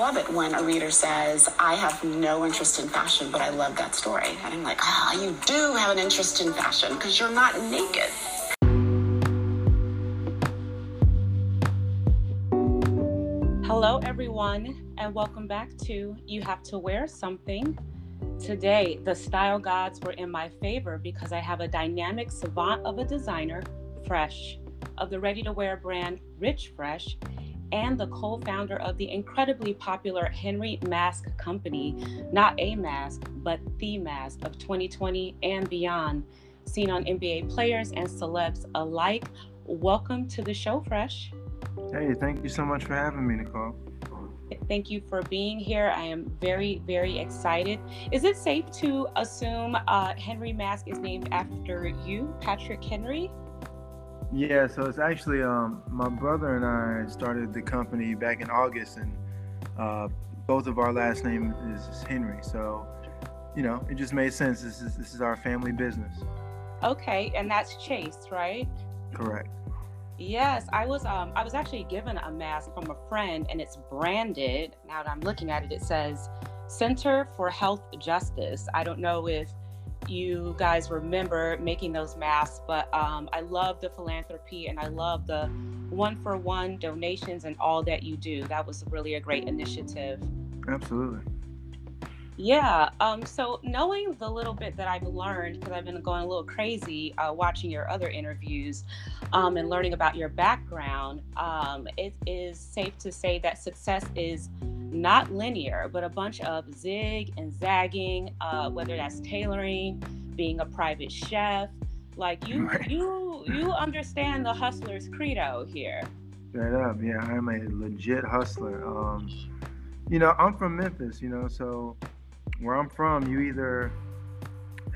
love it when a reader says, I have no interest in fashion, but I love that story. And I'm like, ah, you do have an interest in fashion because you're not naked. Hello, everyone, and welcome back to You Have to Wear Something. Today, the style gods were in my favor because I have a dynamic savant of a designer, Fresh, of the ready to wear brand Rich Fresh, and the co founder of the incredibly popular Henry Mask Company, not a mask, but the mask of 2020 and beyond, seen on NBA players and celebs alike. Welcome to the show, Fresh. Hey, thank you so much for having me, Nicole. Thank you for being here. I am very, very excited. Is it safe to assume uh, Henry Mask is named after you, Patrick Henry? Yeah, so it's actually um, my brother and I started the company back in August, and uh, both of our last name is Henry. So, you know, it just made sense. This is this is our family business. Okay, and that's Chase, right? Correct. Yes, I was um I was actually given a mask from a friend and it's branded. Now that I'm looking at it, it says Center for Health Justice. I don't know if you guys remember making those masks, but um, I love the philanthropy and I love the one for one donations and all that you do. That was really a great initiative. Absolutely. Yeah. Um, so knowing the little bit that I've learned, because I've been going a little crazy uh, watching your other interviews um, and learning about your background, um, it is safe to say that success is not linear, but a bunch of zig and zagging, uh, whether that's tailoring, being a private chef. Like you, right. you, you understand the hustler's credo here. Straight up, yeah, I'm a legit hustler. Um, you know, I'm from Memphis, you know, so where I'm from, you either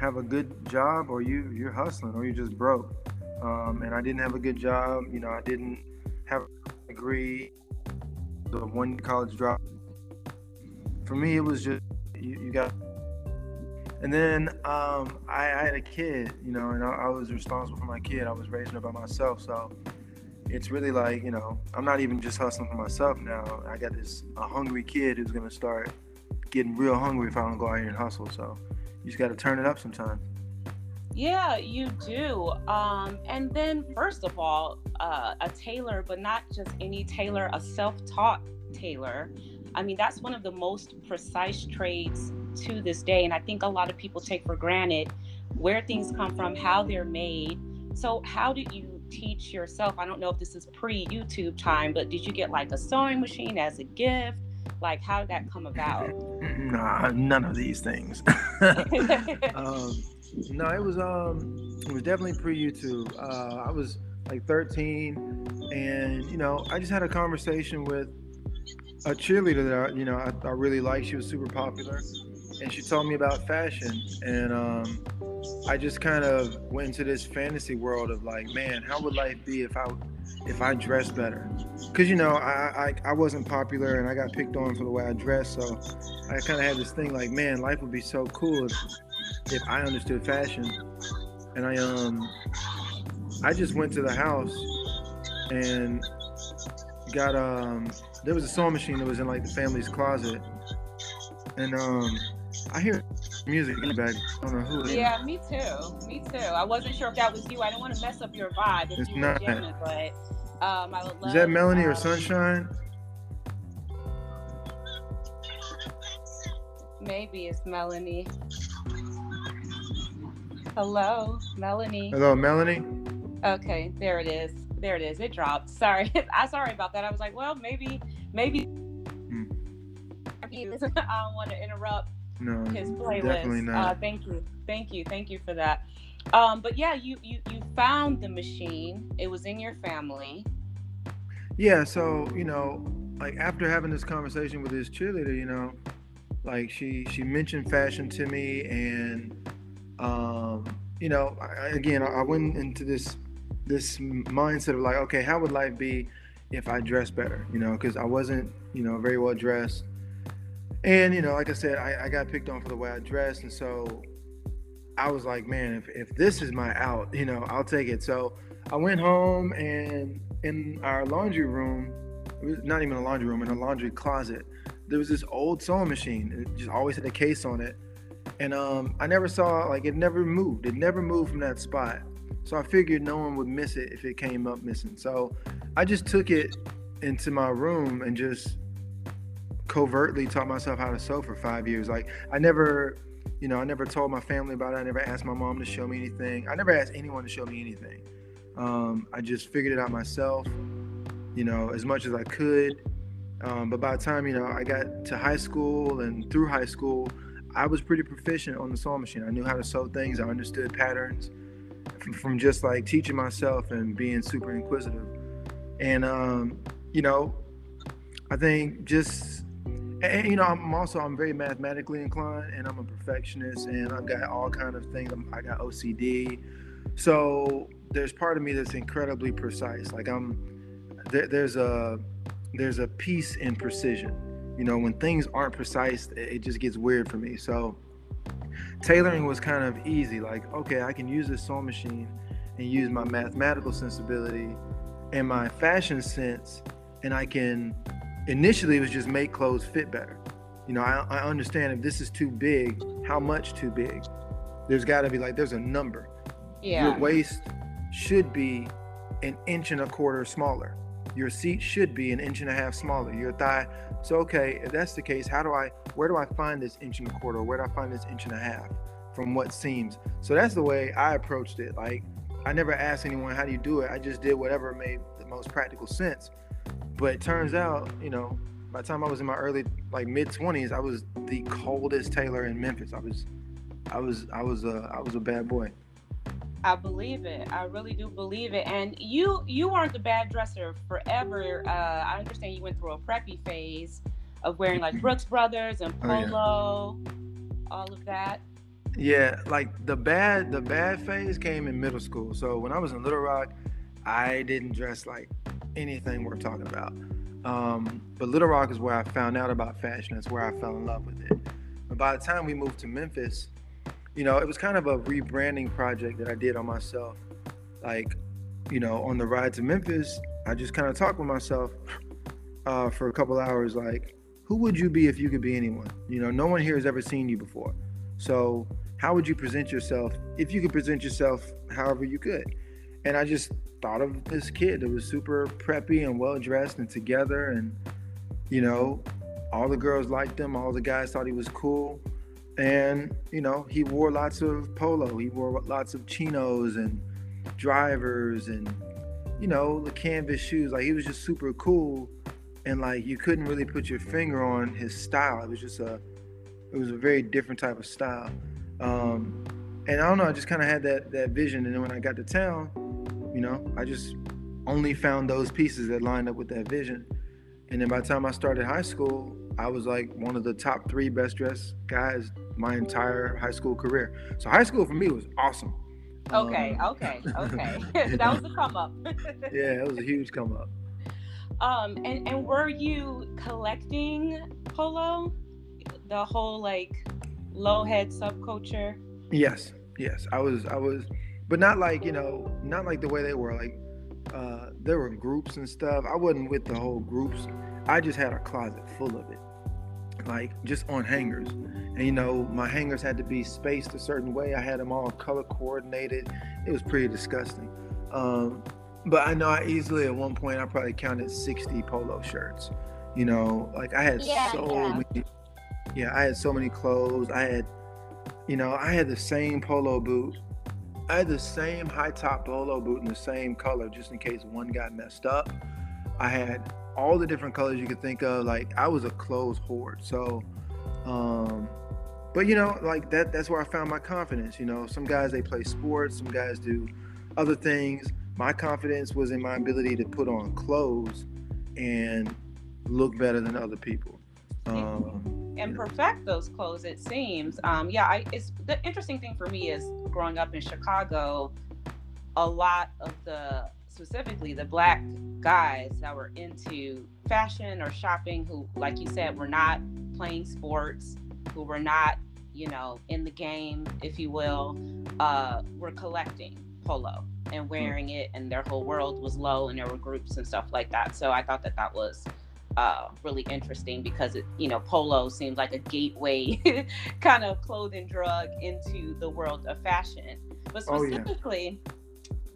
have a good job or you you're hustling or you're just broke. Um, and I didn't have a good job, you know, I didn't have a degree, the one college drop for me, it was just you, you got. And then um, I, I, had a kid, you know, and I, I, was responsible for my kid. I was raising her by myself, so it's really like you know, I'm not even just hustling for myself now. I got this a hungry kid who's gonna start getting real hungry if I don't go out here and hustle. So you just got to turn it up sometimes. Yeah, you do. Um, and then, first of all, uh, a tailor, but not just any tailor, a self taught tailor. I mean, that's one of the most precise trades to this day. And I think a lot of people take for granted where things come from, how they're made. So, how did you teach yourself? I don't know if this is pre YouTube time, but did you get like a sewing machine as a gift? Like, how did that come about? Nah, none of these things. um, no, it was um, it was definitely pre YouTube. Uh, I was like 13, and you know, I just had a conversation with a cheerleader that I, you know I, I really liked. She was super popular, and she told me about fashion, and um, I just kind of went into this fantasy world of like, man, how would life be if I if I dressed better? Because you know I, I I wasn't popular and I got picked on for the way I dressed, so I kind of had this thing like, man, life would be so cool if if I understood fashion, and I um I just went to the house and got um there was a sewing machine that was in like the family's closet, and um, I hear music in the back. I don't know who. Yeah, me too. Me too. I wasn't sure if that was you. I don't want to mess up your vibe if it's you not. jamming, but um, I would love. Is that Melanie um, or Sunshine? Maybe it's Melanie. Hello, Melanie. Hello, Melanie. Okay, there it is there it is. It dropped. Sorry. I'm sorry about that. I was like, well, maybe, maybe. Hmm. I don't want to interrupt no, his playlist. Definitely not. Uh, thank you. Thank you. Thank you for that. Um, but yeah, you, you, you found the machine. It was in your family. Yeah. So, you know, like after having this conversation with this cheerleader, you know, like she, she mentioned fashion to me and, um, you know, I, again, I went into this this mindset of like, okay, how would life be if I dressed better? You know, because I wasn't, you know, very well dressed. And, you know, like I said, I, I got picked on for the way I dressed. And so I was like, man, if, if this is my out, you know, I'll take it. So I went home and in our laundry room, it was not even a laundry room, in a laundry closet, there was this old sewing machine. It just always had a case on it, and um, I never saw like it never moved. It never moved from that spot. So I figured no one would miss it if it came up missing. So I just took it into my room and just covertly taught myself how to sew for five years. Like I never, you know, I never told my family about it. I never asked my mom to show me anything. I never asked anyone to show me anything. Um, I just figured it out myself, you know, as much as I could. Um, but by the time, you know, I got to high school and through high school, I was pretty proficient on the sewing machine. I knew how to sew things. I understood patterns from, from just like teaching myself and being super inquisitive. And, um, you know, I think just and you know i'm also i'm very mathematically inclined and i'm a perfectionist and i've got all kind of things. I got ocd so there's part of me that's incredibly precise. Like i'm there, there's a there's a piece in precision. You know when things aren't precise it just gets weird for me. So tailoring was kind of easy. Like okay i can use this sewing machine and use my mathematical sensibility and my fashion sense and i can initially it was just make clothes fit better. You know, I, I understand if this is too big, how much too big? There's got to be like, there's a number. Yeah. Your waist should be an inch and a quarter smaller. Your seat should be an inch and a half smaller. Your thigh. So, okay, if that's the case, how do I, where do I find this inch and a quarter? Where do I find this inch and a half from what seems? So that's the way I approached it. Like, I never asked anyone, how do you do it? I just did whatever made the most practical sense. But it turns out, you know, by the time I was in my early like mid twenties, I was the coldest tailor in Memphis. I was, I was, I was a, I was a bad boy. I believe it. I really do believe it. And you, you weren't the bad dresser forever. Uh, I understand you went through a preppy phase of wearing like Brooks Brothers and Polo, oh, yeah. all of that. Yeah, like the bad, the bad phase came in middle school. So when I was in Little Rock, I didn't dress like anything worth talking about. Um, but Little Rock is where I found out about fashion. That's where I fell in love with it. But by the time we moved to Memphis, you know, it was kind of a rebranding project that I did on myself. Like, you know, on the ride to Memphis, I just kind of talked with myself uh, for a couple hours. Like, who would you be if you could be anyone? You know, no one here has ever seen you before. So, how would you present yourself if you could present yourself however you could? And I just thought of this kid that was super preppy and well dressed and together and you know all the girls liked him all the guys thought he was cool. And you know he wore lots of polo he wore lots of chinos and drivers and you know the canvas shoes. Like he was just super cool and like you couldn't really put your finger on his style. It was just a it was a very different type of style. Um and i don't know i just kind of had that that vision. And then when i got to town you know, I just only found those pieces that lined up with that vision. And then by the time I started high school, I was like one of the top three best dressed guys my entire high school career. So high school for me was awesome. Okay, um, okay, okay. that was a come up. yeah, it was a huge come up. Um, and and were you collecting polo, the whole like low head subculture? Yes, yes. I was, I was but not like you know, not like the way they were. Like uh, there were groups and stuff. I wasn't with the whole groups. I just had a closet full of it, like just on hangers. And you know, my hangers had to be spaced a certain way. I had them all color coordinated. It was pretty disgusting. Um, but I know I easily at one point I probably counted 60 polo shirts. You know, like I had yeah, so yeah. many. Yeah, I had so many clothes. I had, you know, I had the same polo boot I had the same high top polo boot in the same color just in case one got messed up. I had all the different colors you could think of. Like I was a clothes hoard. So, um, but you know, like that, that's where I found my confidence. You know, some guys, they play sports, some guys do other things. My confidence was in my ability to put on clothes and look better than other people. Um, and perfect those clothes it seems. Um yeah i it's the interesting thing for me is growing up in chicago a lot of the specifically the black guys that were into fashion or shopping who like you said were not playing sports who were not you know in the game if you will uh were collecting polo and hmm. wearing it and their whole world was low and there were groups and stuff like that. So i thought that that was uh, really interesting because it, you know, polo seems like a gateway kind of clothing drug into the world of fashion. But specifically, oh,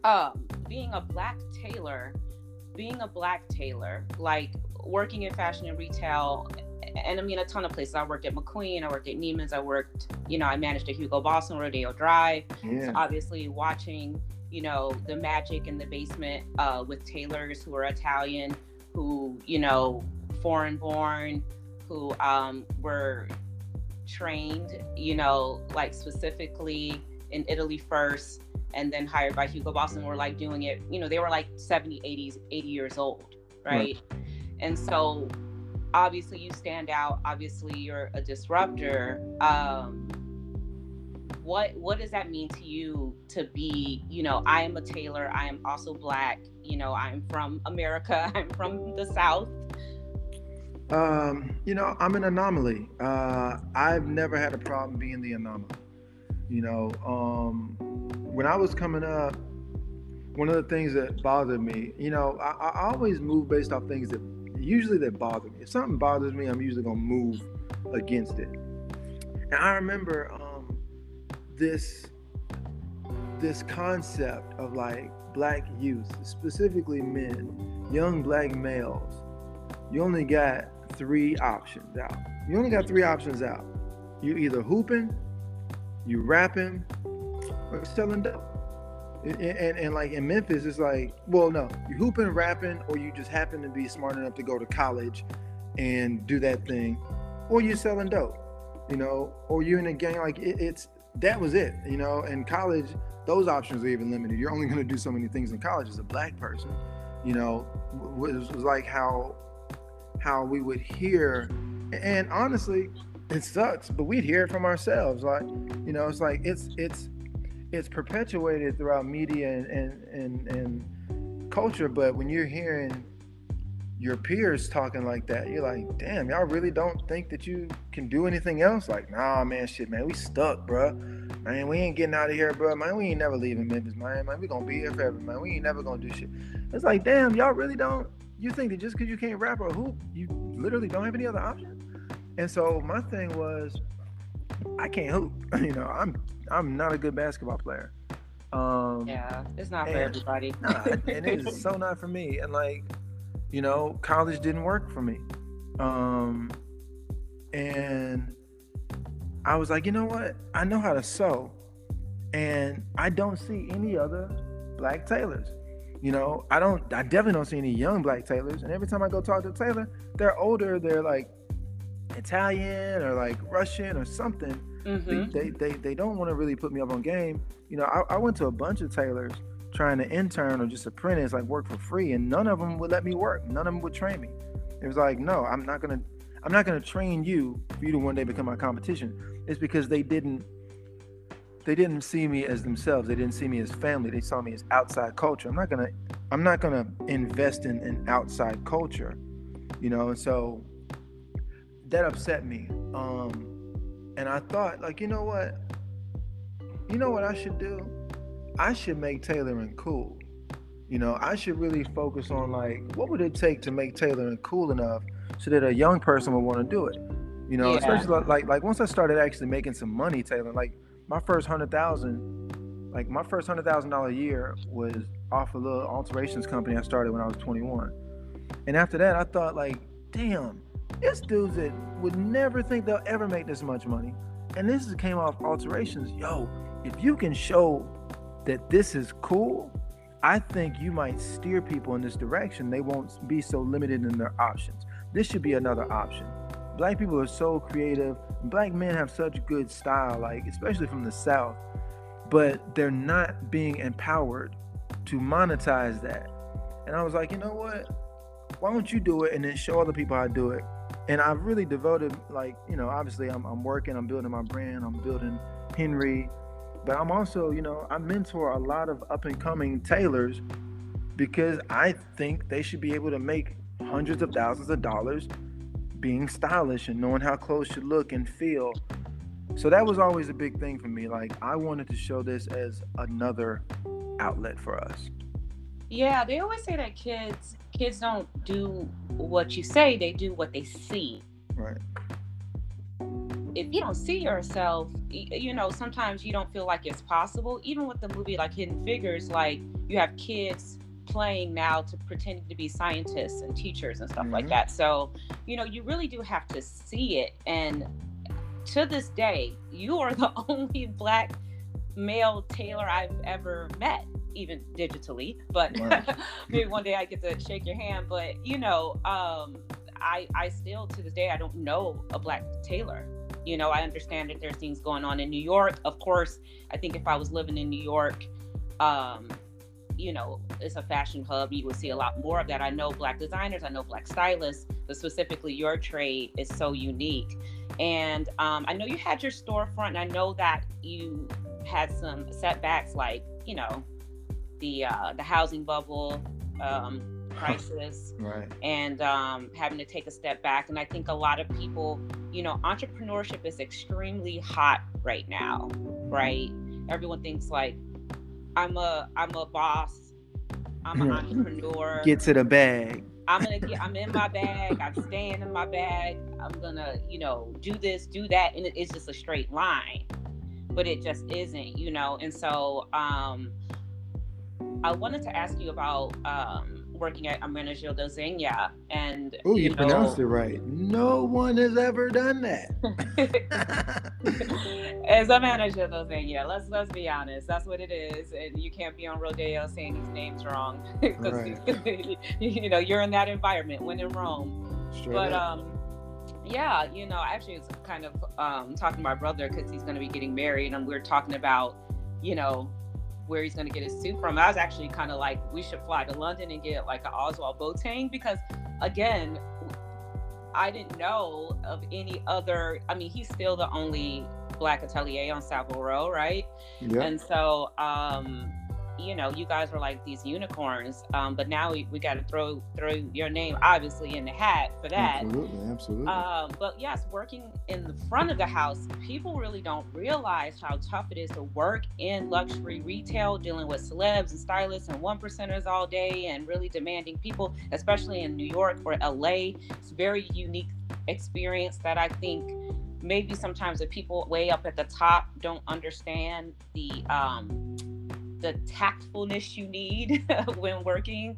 yeah. um, being a black tailor, being a black tailor, like working in fashion and retail, and I mean a ton of places. I worked at McQueen, I worked at Neiman's, I worked, you know, I managed a Hugo Boss and Rodeo Drive. Yeah. So obviously watching, you know, the magic in the basement uh, with tailors who are Italian who, you know, foreign born, who um, were trained, you know, like specifically in Italy first and then hired by Hugo Boss and were like doing it, you know, they were like 70, 80, 80 years old, right? right. And so obviously you stand out, obviously you're a disruptor. Um, what what does that mean to you to be you know i am a tailor i am also black you know i'm from america i'm from the south. Um you know i'm an anomaly. Uh i've never had a problem being the anomaly you know um when i was coming up one of the things that bothered me you know i, I always move based off things that usually that bother me. If something bothers me i'm usually gonna move against it. And i remember um, this this concept of like black youth, specifically men, young black males, you only got three options out. You only got three options out. You either hooping, you rapping, or selling dope. And, and, and, like in Memphis, it's like, well, no, you hooping, rapping, or you just happen to be smart enough to go to college and do that thing, or you're selling dope, you know, or you're in a gang. Like it, it's that was it, you know. In college, those options are even limited. You're only going to do so many things in college as a black person, you know. It was, like how how we would hear, and honestly, it sucks, but we'd hear it from ourselves. Like, you know, it's like it's it's it's perpetuated throughout media and and and, and culture. But when you're hearing your peers talking like that, you're like, damn, y'all really don't think that you can do anything else? Like, nah, man, shit, man, we stuck, bro. Man, we ain't getting out of here, bro. Man, we ain't never leaving Memphis, man. Man, we gonna be here forever, man. We ain't never gonna do shit. It's like, damn, y'all really don't. You think that just because you can't rap or hoop, you literally don't have any other option? And so my thing was, I can't hoop. you know, I'm I'm not a good basketball player. Um, yeah, it's not and, for everybody. nah, and it is so not for me. And like you know, college didn't work for me. Um, and I was like, you know what? I know how to sew. And I don't see any other black tailors. You know, I don't I definitely don't see any young black tailors. And every time I go talk to a tailor, they're older, they're like Italian or like Russian or something. Mm-hmm. They, they, they, they don't want to really put me up on game. You know, I, I went to a bunch of tailors trying to intern or just apprentice, like work for free, and none of them would let me work. None of them would train me. It was like, no, I'm not gonna, I'm not gonna train you for you to one day become my competition. It's because they didn't, they didn't see me as themselves. They didn't see me as family. They saw me as outside culture. I'm not gonna, I'm not gonna invest in an outside culture, you know. And so that upset me. Um, and I thought, like, you know what, you know what I should do I should make tailoring cool. You know, I should really focus on like what would it take to make tailoring cool enough so that a young person would want to do it. You know, yeah. especially like like once I started actually making some money tailoring, like my first hundred thousand, like my first hundred thousand dollar year was off a little alterations company I started when I was 21. And after that, I thought like, damn, it's dudes that would never think they'll ever make this much money. And this came off alterations. Yo, if you can show that this is cool, I think you might steer people in this direction. They won't be so limited in their options. This should be another option. Black people are so creative. Black men have such good style, like especially from the South, but they're not being empowered to monetize that. And I was like, you know what? Why don't you do it and then show other people how to do it? And I've really devoted, like, you know, obviously I'm, I'm working, I'm building my brand, I'm building Henry, but I'm also, you know, I mentor a lot of up and coming tailors because I think they should be able to make hundreds of thousands of dollars being stylish and knowing how clothes should look and feel. So that was always a big thing for me. Like I wanted to show this as another outlet for us. Yeah, they always say that kids kids don't do what you say; they do what they see. Right. If you don't see yourself, you know, sometimes you don't feel like it's possible. Even with the movie like Hidden Figures, like you have kids playing now to pretending to be scientists and teachers and stuff mm-hmm. like that. So, you know, you really do have to see it. And to this day, you are the only black male tailor I've ever met, even digitally. But wow. maybe one day I get to shake your hand. But you know, um, I I still to this day I don't know a black tailor. You know, I understand that there's things going on in New York. Of course, I think if I was living in New York, um, you know, it's a fashion hub. You would see a lot more of that. I know black designers, I know black stylists, but specifically your trade is so unique. And um, I know you had your storefront, and I know that you had some setbacks, like you know, the uh, the housing bubble um, crisis, right. and um, having to take a step back. And I think a lot of people, you know, entrepreneurship is extremely hot right now, right? Everyone thinks like I'm a I'm a boss. I'm an entrepreneur. Get to the bag. I'm gonna get. I'm in my bag. I'm staying in my bag. I'm gonna, you know, do this, do that, and it's just a straight line. But it just isn't, you know. And so, um, I wanted to ask you about um, working at Ermenegildo Zegna. And oh, you, you know, pronounced it right. No one has ever done that. As a Ermenegildo Zegna, let's let's be honest. That's what it is, and you can't be on Rodeo saying these names wrong because right. you know you're in that environment when in Rome. Straight but up. um yeah, you know, I actually was kind of um, talking to my brother because he's going to be getting married, and we are talking about, you know, where he's going to get his suit from. I was actually kind of like, we should fly to London and get like an Ozwald Boateng because, again, I didn't know of any other. I mean, he's still the only black atelier on Savile Row, right? Yeah. And so, um, you know, you guys were like these unicorns. Um, but now we, we got to throw throw your name obviously in the hat for that. Absolutely, absolutely. Um, but yes, working in the front of the house, people really don't realize how tough it is to work in luxury retail, dealing with celebs and stylists and one percenters all day, and really demanding people, especially in New York or LA. It's very unique experience that I think maybe sometimes the people way up at the top don't understand the um, the tactfulness you need when working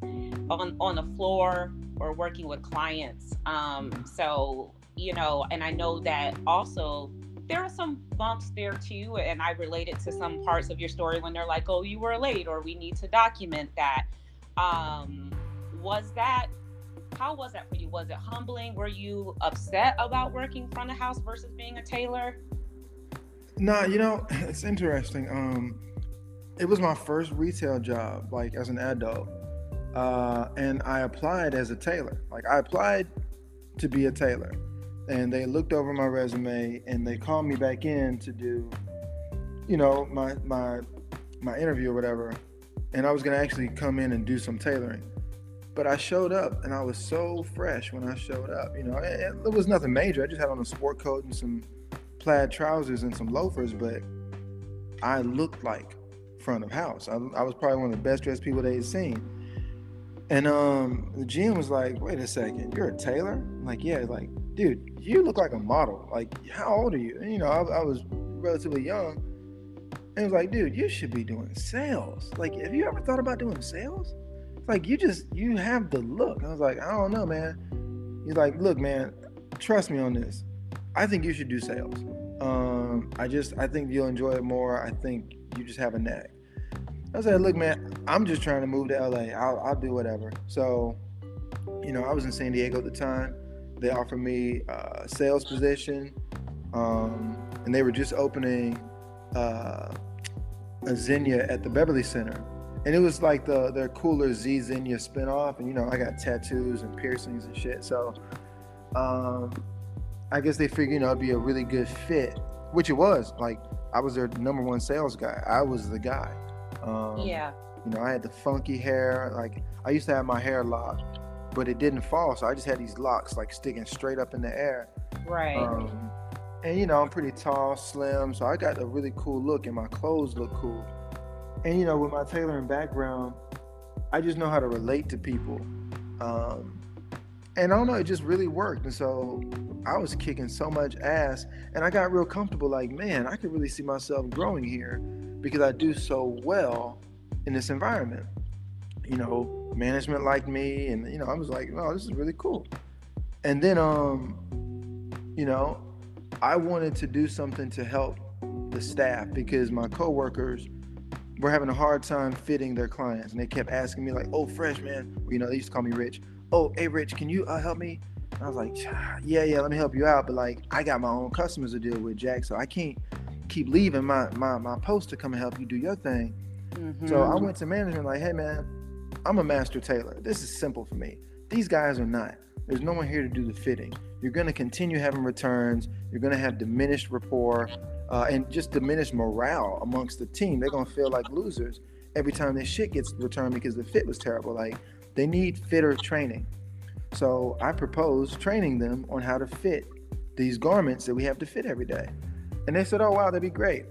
on on the floor or working with clients. Um, so you know, and I know that also there are some bumps there too, and I related to some parts of your story when they're like, "Oh, you were late," or "We need to document that." Um, was that how was that for you? Was it humbling? Were you upset about working front of house versus being a tailor? No, you know, it's interesting. Um, it was my first retail job, like as an adult. Uh, and I applied as a tailor. Like I applied to be a tailor. And they looked over my resume and they called me back in to do, you know, my my my interview or whatever. And I was gonna actually come in and do some tailoring. But I showed up and I was so fresh when I showed up. You know, it, it was nothing major. I just had on a sport coat and some plaid trousers and some loafers, but I looked like front of house. I, I was probably one of the best dressed people they had seen. And um, the GM was like, "Wait a second, you're a tailor?" I'm like, yeah. Like, dude, you look like a model. Like, how old are you? And, you know, I, I was relatively young. And was like, dude, you should be doing sales. Like, have you ever thought about doing sales? It's like you just you have the look. I was like, I don't know, man. He's like, look, man, trust me on this. I think you should do sales. Um, I just I think you'll enjoy it more. I think you just have a knack. I said, look, man, I'm just trying to move to LA. I'll, I'll do whatever. So, you know, I was in San Diego at the time. They offered me a sales position, um, and they were just opening uh, a Zegna at the Beverly Center. And it was like the their cooler Z Zegna spinoff. And, you know, I got tattoos and piercings and shit. So, um, I guess they figured, you know, it'd be a really good fit, which it was. Like, I was their number one sales guy. I was the guy. Um, yeah. You know, I had the funky hair. Like I used to have my hair locked, but it didn't fall, so I just had these locks like sticking straight up in the air. Right. Um, and you know, I'm pretty tall, slim, so I got a really cool look, and my clothes look cool. And you know, with my tailoring background, I just know how to relate to people. Um, and I don't know, it just really worked. And so I was kicking so much ass, and I got real comfortable. Like, man, I could really see myself growing here because I do so well in this environment. You know, management liked me, and you know, I was like, oh, this is really cool. And then, um, you know, I wanted to do something to help the staff because my coworkers were having a hard time fitting their clients, and they kept asking me like, "Oh, fresh man," you know, they used to call me Rich. Oh, hey, Rich, can you uh, help me? And I was like, yeah, yeah, let me help you out. But like, I got my own customers to deal with, Jack. So I can't keep leaving my my my post to come and help you do your thing. Mm-hmm. So I went to management like, hey man, I'm a master tailor. This is simple for me. These guys are not. There's no one here to do the fitting. You're going to continue having returns. You're going to have diminished rapport uh, and just diminished morale amongst the team. They're going to feel like losers every time their shit gets returned because the fit was terrible. Like they need fitter training. So I proposed training them on how to fit these garments that we have to fit every day. And they said, oh, wow, that'd be great.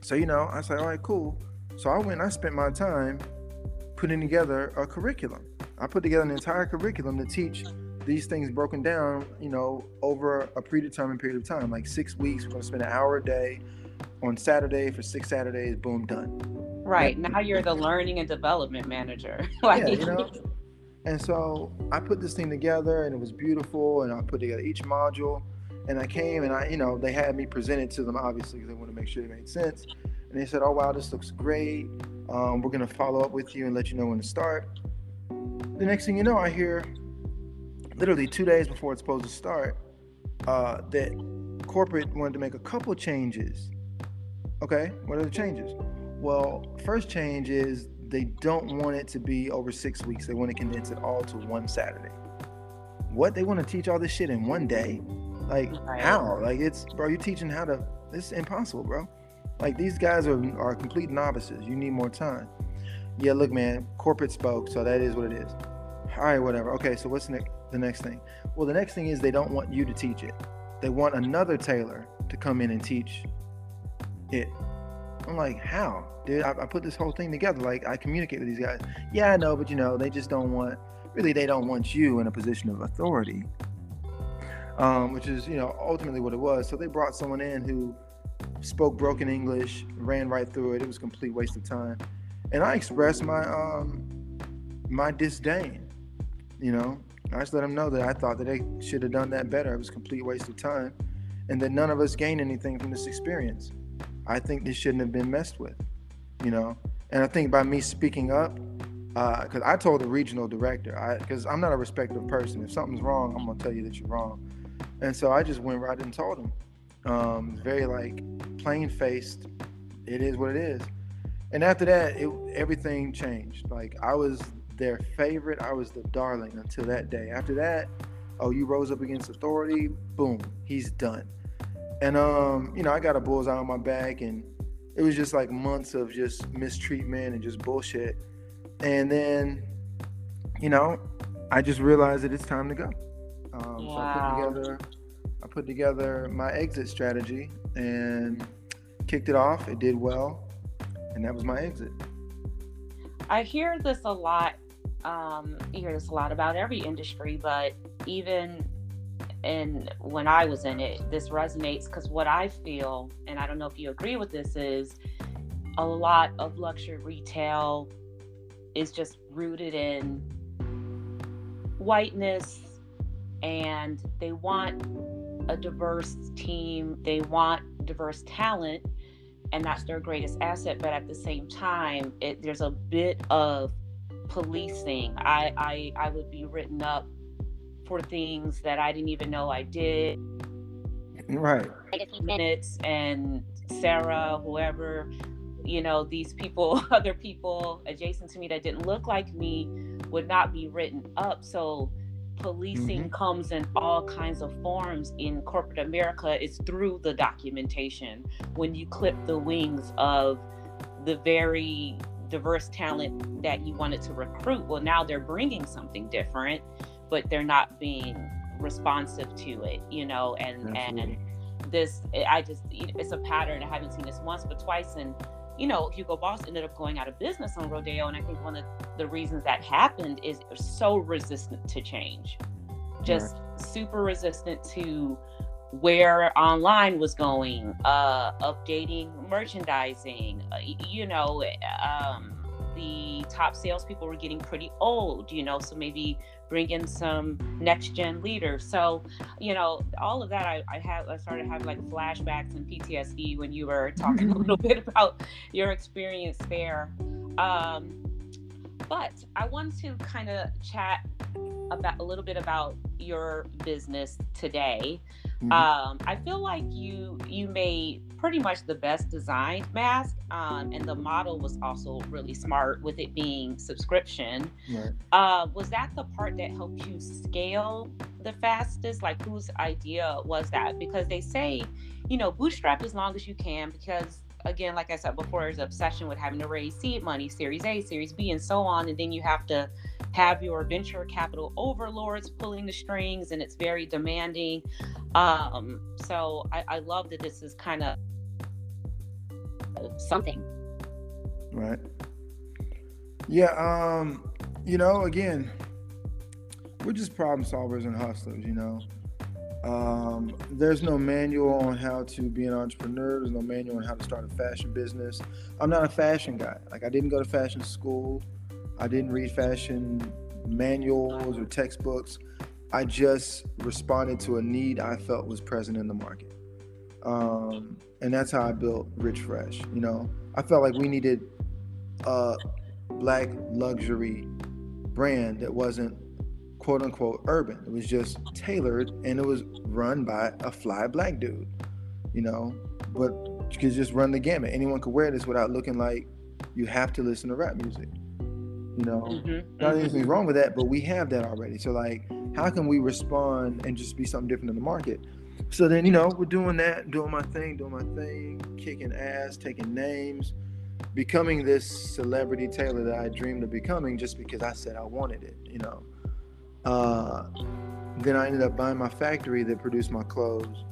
So, you know, I said, all right, cool. So I went, I spent my time putting together a curriculum. I put together an entire curriculum to teach these things broken down, you know, over a predetermined period of time, like six weeks. We're going to spend an hour a day on Saturday for six Saturdays. Boom, done. Right now, you're the learning and development manager. like, yeah, you know. And so I put this thing together, and it was beautiful. And I put together each module, and I came and I, you know, they had me present it to them obviously because they want to make sure it made sense. And they said, "Oh wow, this looks great. Um, we're gonna follow up with you and let you know when to start." The next thing you know, I hear literally two days before it's supposed to start, uh, that corporate wanted to make a couple changes. Okay, what are the changes? Well, first change is they don't want it to be over six weeks. They want to condense it all to one Saturday. What they want to teach all this shit in one day? Like how? Like it's bro, you're teaching how to. It's impossible, bro. Like these guys are are complete novices. You need more time. Yeah, look, man. Corporate spoke, so that is what it is. All right, whatever. Okay, so what's next? the next thing? Well, the next thing is they don't want you to teach it. They want another tailor to come in and teach it. I'm like, how? Dude, I, I, put this whole thing together. Like, I communicate with these guys. Yeah, I know, but you know, they just don't want, really, they don't want you in a position of authority, um, which is, you know, ultimately what it was. So they brought someone in who spoke broken English, ran right through it. It was a complete waste of time. And I expressed my, um, my disdain, you know, I just let them know that I thought that they should have done that better. It was a complete waste of time, and that none of us gained anything from this experience. I think this shouldn't have been messed with, you know. And I think by me speaking up, because uh, I told the regional director, because I'm not a respectful person. If something's wrong, I'm gonna tell you that you're wrong. And so I just went right and told him, um, very like plain faced. It is what it is. And after that, it, everything changed. Like I was their favorite. I was the darling until that day. After that, oh, you rose up against authority. Boom, he's done. And um, you know, I got a bullseye on my back, and it was just like months of just mistreatment and just bullshit. And then, you know, I just realized that it's time to go. Um, wow. So I put together, I put together my exit strategy and kicked it off. It did well, and that was my exit. I hear this a lot um, you hear this a lot about every industry, but even and when I was in it, this resonates because what I feel, and I don't know if you agree with this, is a lot of luxury retail is just rooted in whiteness and they want a diverse team, they want diverse talent, and that's their greatest asset. But at the same time, it, there's a bit of policing. I, I I would be written up for things that I didn't even know I did. Right. Minutes and Sarah, whoever, you know, these people, other people adjacent to me that didn't look like me would not be written up. So policing mm-hmm. comes in all kinds of forms in corporate America. It's through the documentation. When you clip the wings of the very diverse talent that you wanted to recruit well now they're bringing something different but they're not being responsive to it you know and Absolutely. and this i just it's a pattern i haven't seen this once but twice and you know, Hugo Boss ended up going out of business on Rodeo. And I think one of the reasons that happened is so resistant to change, just right. super resistant to where online was going, uh, updating merchandising, uh, you know, um, the top salespeople were getting pretty old, you know, so maybe bring in some next gen leaders. So, you know, all of that I, I had I started having like flashbacks and PTSD when you were talking a little bit about your experience there. Um, but I want to kind of chat about a little bit about your business today. Mm-hmm. Um, I feel like you you made pretty much the best designed mask, um, and the model was also really smart with it being subscription. Right. Uh, was that the part that helped you scale the fastest? Like, whose idea was that? Because they say, you know, bootstrap as long as you can because again, like I said before, there's obsession with having to raise seed money, Series A, Series B, and so on. And then you have to have your venture capital overlords pulling the strings, and it's very demanding. Um, so I, I love that this is kind of something. Right. Yeah. Um. You know, again, we're just problem solvers and hustlers. You know. Um, there's no manual on how to be an entrepreneur. There's no manual on how to start a fashion business. I'm not a fashion guy. Like I didn't go to fashion school. I didn't read fashion manuals or textbooks. I just responded to a need I felt was present in the market. Um, and that's how I built Rich Fresh. You know, I felt like we needed a black luxury brand that wasn't quote unquote urban. It was just tailored and it was run by a fly black dude, you know, but you could just run the gamut. Anyone could wear this without looking like you have to listen to rap music. You know, mm-hmm. not mm-hmm. anything wrong with that, but we have that already. So like, how can we respond and just be something different in the market? So then, you know, we're doing that, doing my thing, doing my thing, kicking ass, taking names, becoming this celebrity tailor that I dreamed of becoming just because I said I wanted it, you know. Uh, then I ended up buying my factory that produced my clothes.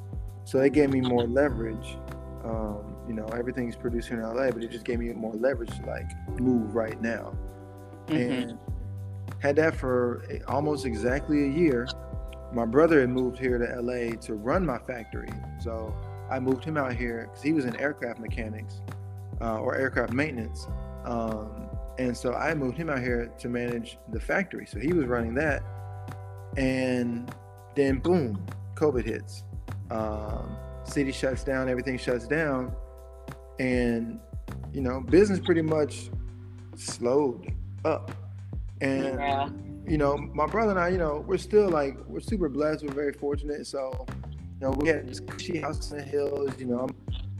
So that gave me more leverage. Um, you know, everything's produced here in LA, but it just gave me more leverage to like move right now mm-hmm. and had that for almost exactly a year. My brother had moved here to LA to run my factory, so I moved him out here because he was in aircraft mechanics uh, or aircraft maintenance, um, and so I moved him out here to manage the factory. So he was running that, and then boom, COVID hits. Um, city shuts down, everything shuts down, and you know, business pretty much slowed up. And yeah. you know, my brother and I, you know, we're still like we're super blessed. We're very fortunate. So, you know, we had this cushy house in the hills. You know,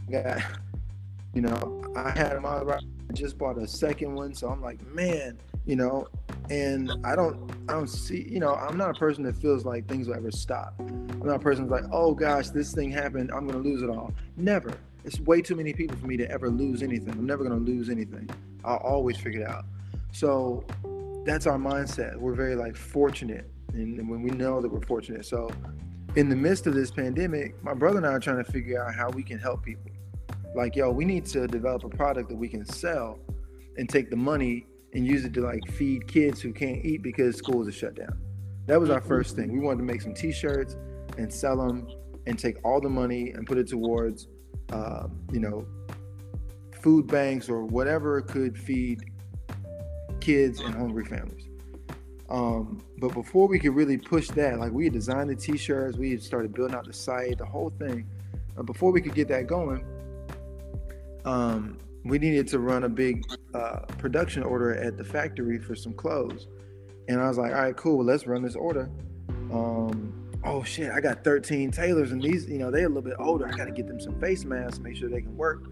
I got, you know, I had my I just bought a second one, so I'm like, man, you know, and I don't, I don't see, you know, I'm not a person that feels like things will ever stop. I'm not a person that's like, oh gosh, this thing happened, I'm gonna lose it all. Never. It's way too many people for me to ever lose anything. I'm never gonna lose anything. I'll always figure it out. So that's our mindset. We're very like fortunate, and when we know that we're fortunate. So in the midst of this pandemic, my brother and I are trying to figure out how we can help people. Like, yo, we need to develop a product that we can sell and take the money and use it to like feed kids who can't eat because schools are shut down. That was our first thing. We wanted to make some T-shirts and sell them and take all the money and put it towards, uh, you know, food banks or whatever could feed kids and hungry families. Um, but before we could really push that, like we had designed the t-shirts, we had started building out the site, the whole thing. Before we could get that going, um, we needed to run a big uh, production order at the factory for some clothes. And I was like, all right, cool, let's run this order. Um, oh shit, I got 13 tailors and these, you know, they're a little bit older. I got to get them some face masks, make sure they can work.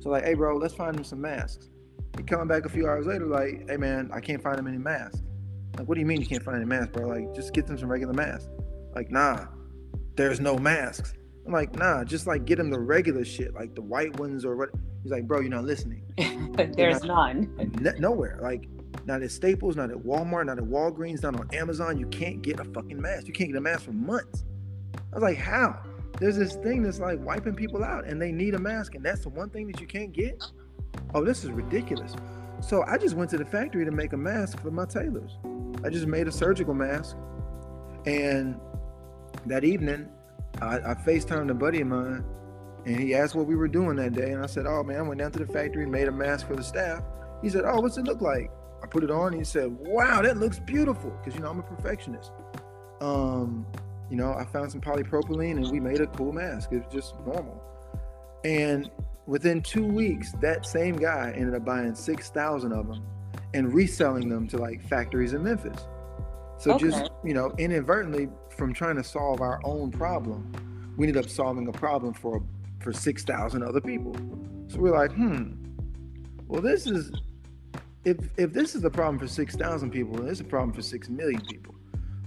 So like, hey bro, let's find them some masks. He coming back a few hours later, like, hey man, I can't find him any masks. Like, what do you mean you can't find any masks, bro? Like, just get them some regular masks. Like, nah, there's no masks. I'm like, nah, just like get him the regular shit, like the white ones or what. He's like, bro, you're not listening. there's not, none. N- nowhere. Like, not at Staples, not at Walmart, not at Walgreens, not on Amazon. You can't get a fucking mask. You can't get a mask for months. I was like, how? There's this thing that's like wiping people out and they need a mask, and that's the one thing that you can't get. Oh, this is ridiculous. So I just went to the factory to make a mask for my tailors. I just made a surgical mask. And that evening, I, I FaceTimed a buddy of mine and he asked what we were doing that day. And I said, Oh man, I went down to the factory and made a mask for the staff. He said, Oh, what's it look like? I put it on. And he said, Wow, that looks beautiful. Because, you know, I'm a perfectionist. Um, you know, I found some polypropylene and we made a cool mask. It was just normal. And within two weeks, that same guy ended up buying 6,000 of them and reselling them to like factories in Memphis. So okay. just, you know, inadvertently from trying to solve our own problem, we ended up solving a problem for for 6,000 other people. So we're like, hmm, well, this is, if, if this is the problem for 6,000 people, and it's a problem for 6 million people,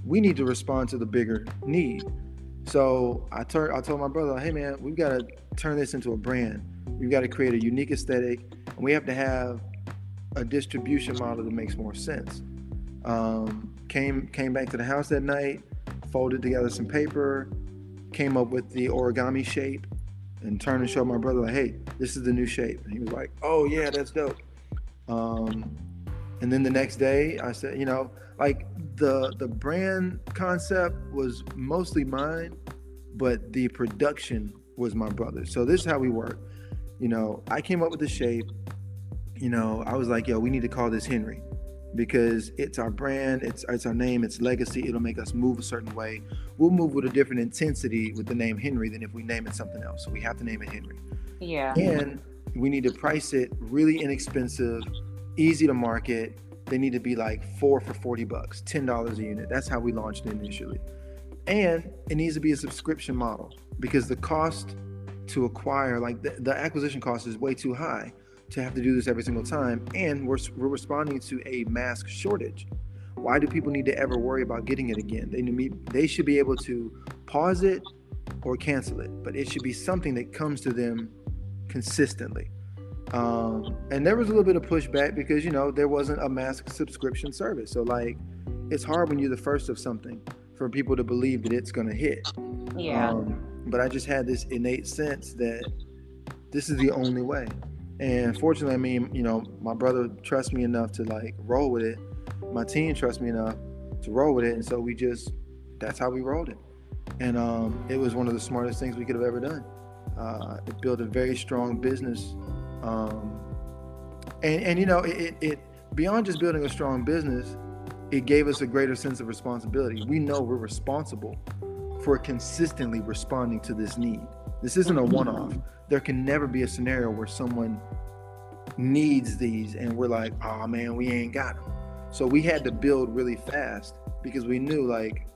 we need to respond to the bigger need. So I turned, I told my brother, hey man, we've got to turn this into a brand. We've got to create a unique aesthetic, and we have to have a distribution model that makes more sense. Um, came came back to the house that night, folded together some paper, came up with the origami shape, and turned and showed my brother like, hey, this is the new shape. And he was like, oh yeah, that's dope. Um, and then the next day, I said, you know, like the the brand concept was mostly mine, but the production was my brother. So this is how we work. You know, I came up with the shape. You know, I was like, yo, we need to call this Henry because it's our brand, it's it's our name, it's legacy. It'll make us move a certain way. We'll move with a different intensity with the name Henry than if we name it something else. So we have to name it Henry. Yeah. And we need to price it really inexpensive, easy to market. They need to be like four for 40 bucks, $10 a unit. That's how we launched it initially. And it needs to be a subscription model because the cost to acquire, like the, the acquisition cost is way too high to have to do this every single time. And we're, we're responding to a mask shortage. Why do people need to ever worry about getting it again? They need, they should be able to pause it or cancel it, but it should be something that comes to them consistently. Um, and there was a little bit of pushback because you know there wasn't a mask subscription service. So like, it's hard when you're the first of something for people to believe that it's going to hit. Yeah. Um, but I just had this innate sense that this is the only way. And fortunately, I mean, you know, my brother trusts me enough to like roll with it. My team trusts me enough to roll with it. And so we just, that's how we rolled it. And um, it was one of the smartest things we could have ever done. Uh, it built a very strong business. Um, and, and, you know, it, it, beyond just building a strong business, it gave us a greater sense of responsibility. We know we're responsible for consistently responding to this need. This isn't a mm-hmm. one off. There can never be a scenario where someone needs these and we're like, oh man, we ain't got them. So we had to build really fast because we knew like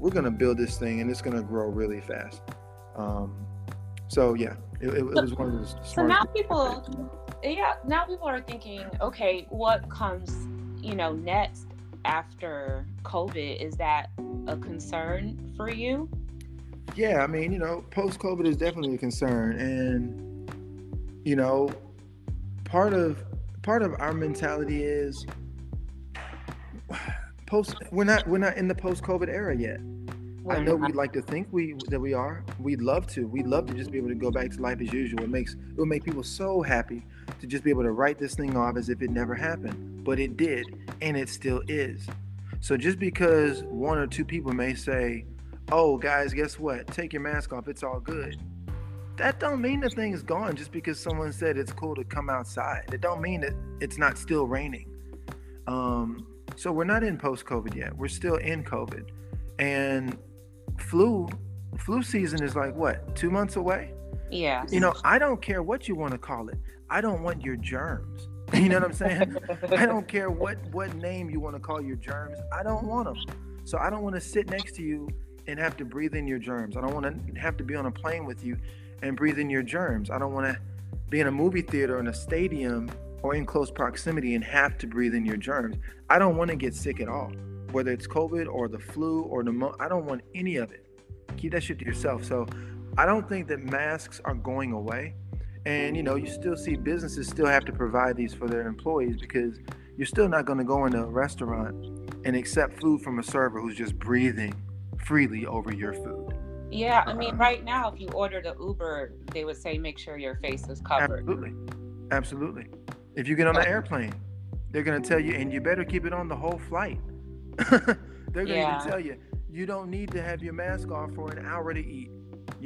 we're gonna build this thing and it's gonna grow really fast. Um, so yeah, it, it, it was one of those. So now people, yeah, now people are thinking, okay, what comes, you know, next after COVID? Is that a concern for you? Yeah, I mean, you know, post COVID is definitely a concern, and you know, part of part of our mentality is post. We're not we're not in the post COVID era yet. I know we'd like to think we that we are. We'd love to. We'd love to just be able to go back to life as usual. It makes it will make people so happy to just be able to write this thing off as if it never happened. But it did, and it still is. So just because one or two people may say, "Oh, guys, guess what? Take your mask off. It's all good." That don't mean the thing is gone just because someone said it's cool to come outside. It don't mean that it's not still raining. Um, so we're not in post-COVID yet. We're still in COVID, and flu flu season is like what two months away yeah you know i don't care what you want to call it i don't want your germs you know what i'm saying i don't care what what name you want to call your germs i don't want them so i don't want to sit next to you and have to breathe in your germs i don't want to have to be on a plane with you and breathe in your germs i don't want to be in a movie theater in a stadium or in close proximity and have to breathe in your germs i don't want to get sick at all whether it's COVID or the flu or pneumonia. I don't want any of it. Keep that shit to yourself. So I don't think that masks are going away. And you know, you still see businesses still have to provide these for their employees because you're still not going to go into a restaurant and accept food from a server who's just breathing freely over your food. Yeah, I mean, uh, right now, if you order the Uber, they would say make sure your face is covered. Absolutely, absolutely. If you get on an airplane, they're gonna tell you, and you better keep it on the whole flight. they're gonna yeah. tell you, you don't need to have your mask off for an hour to eat.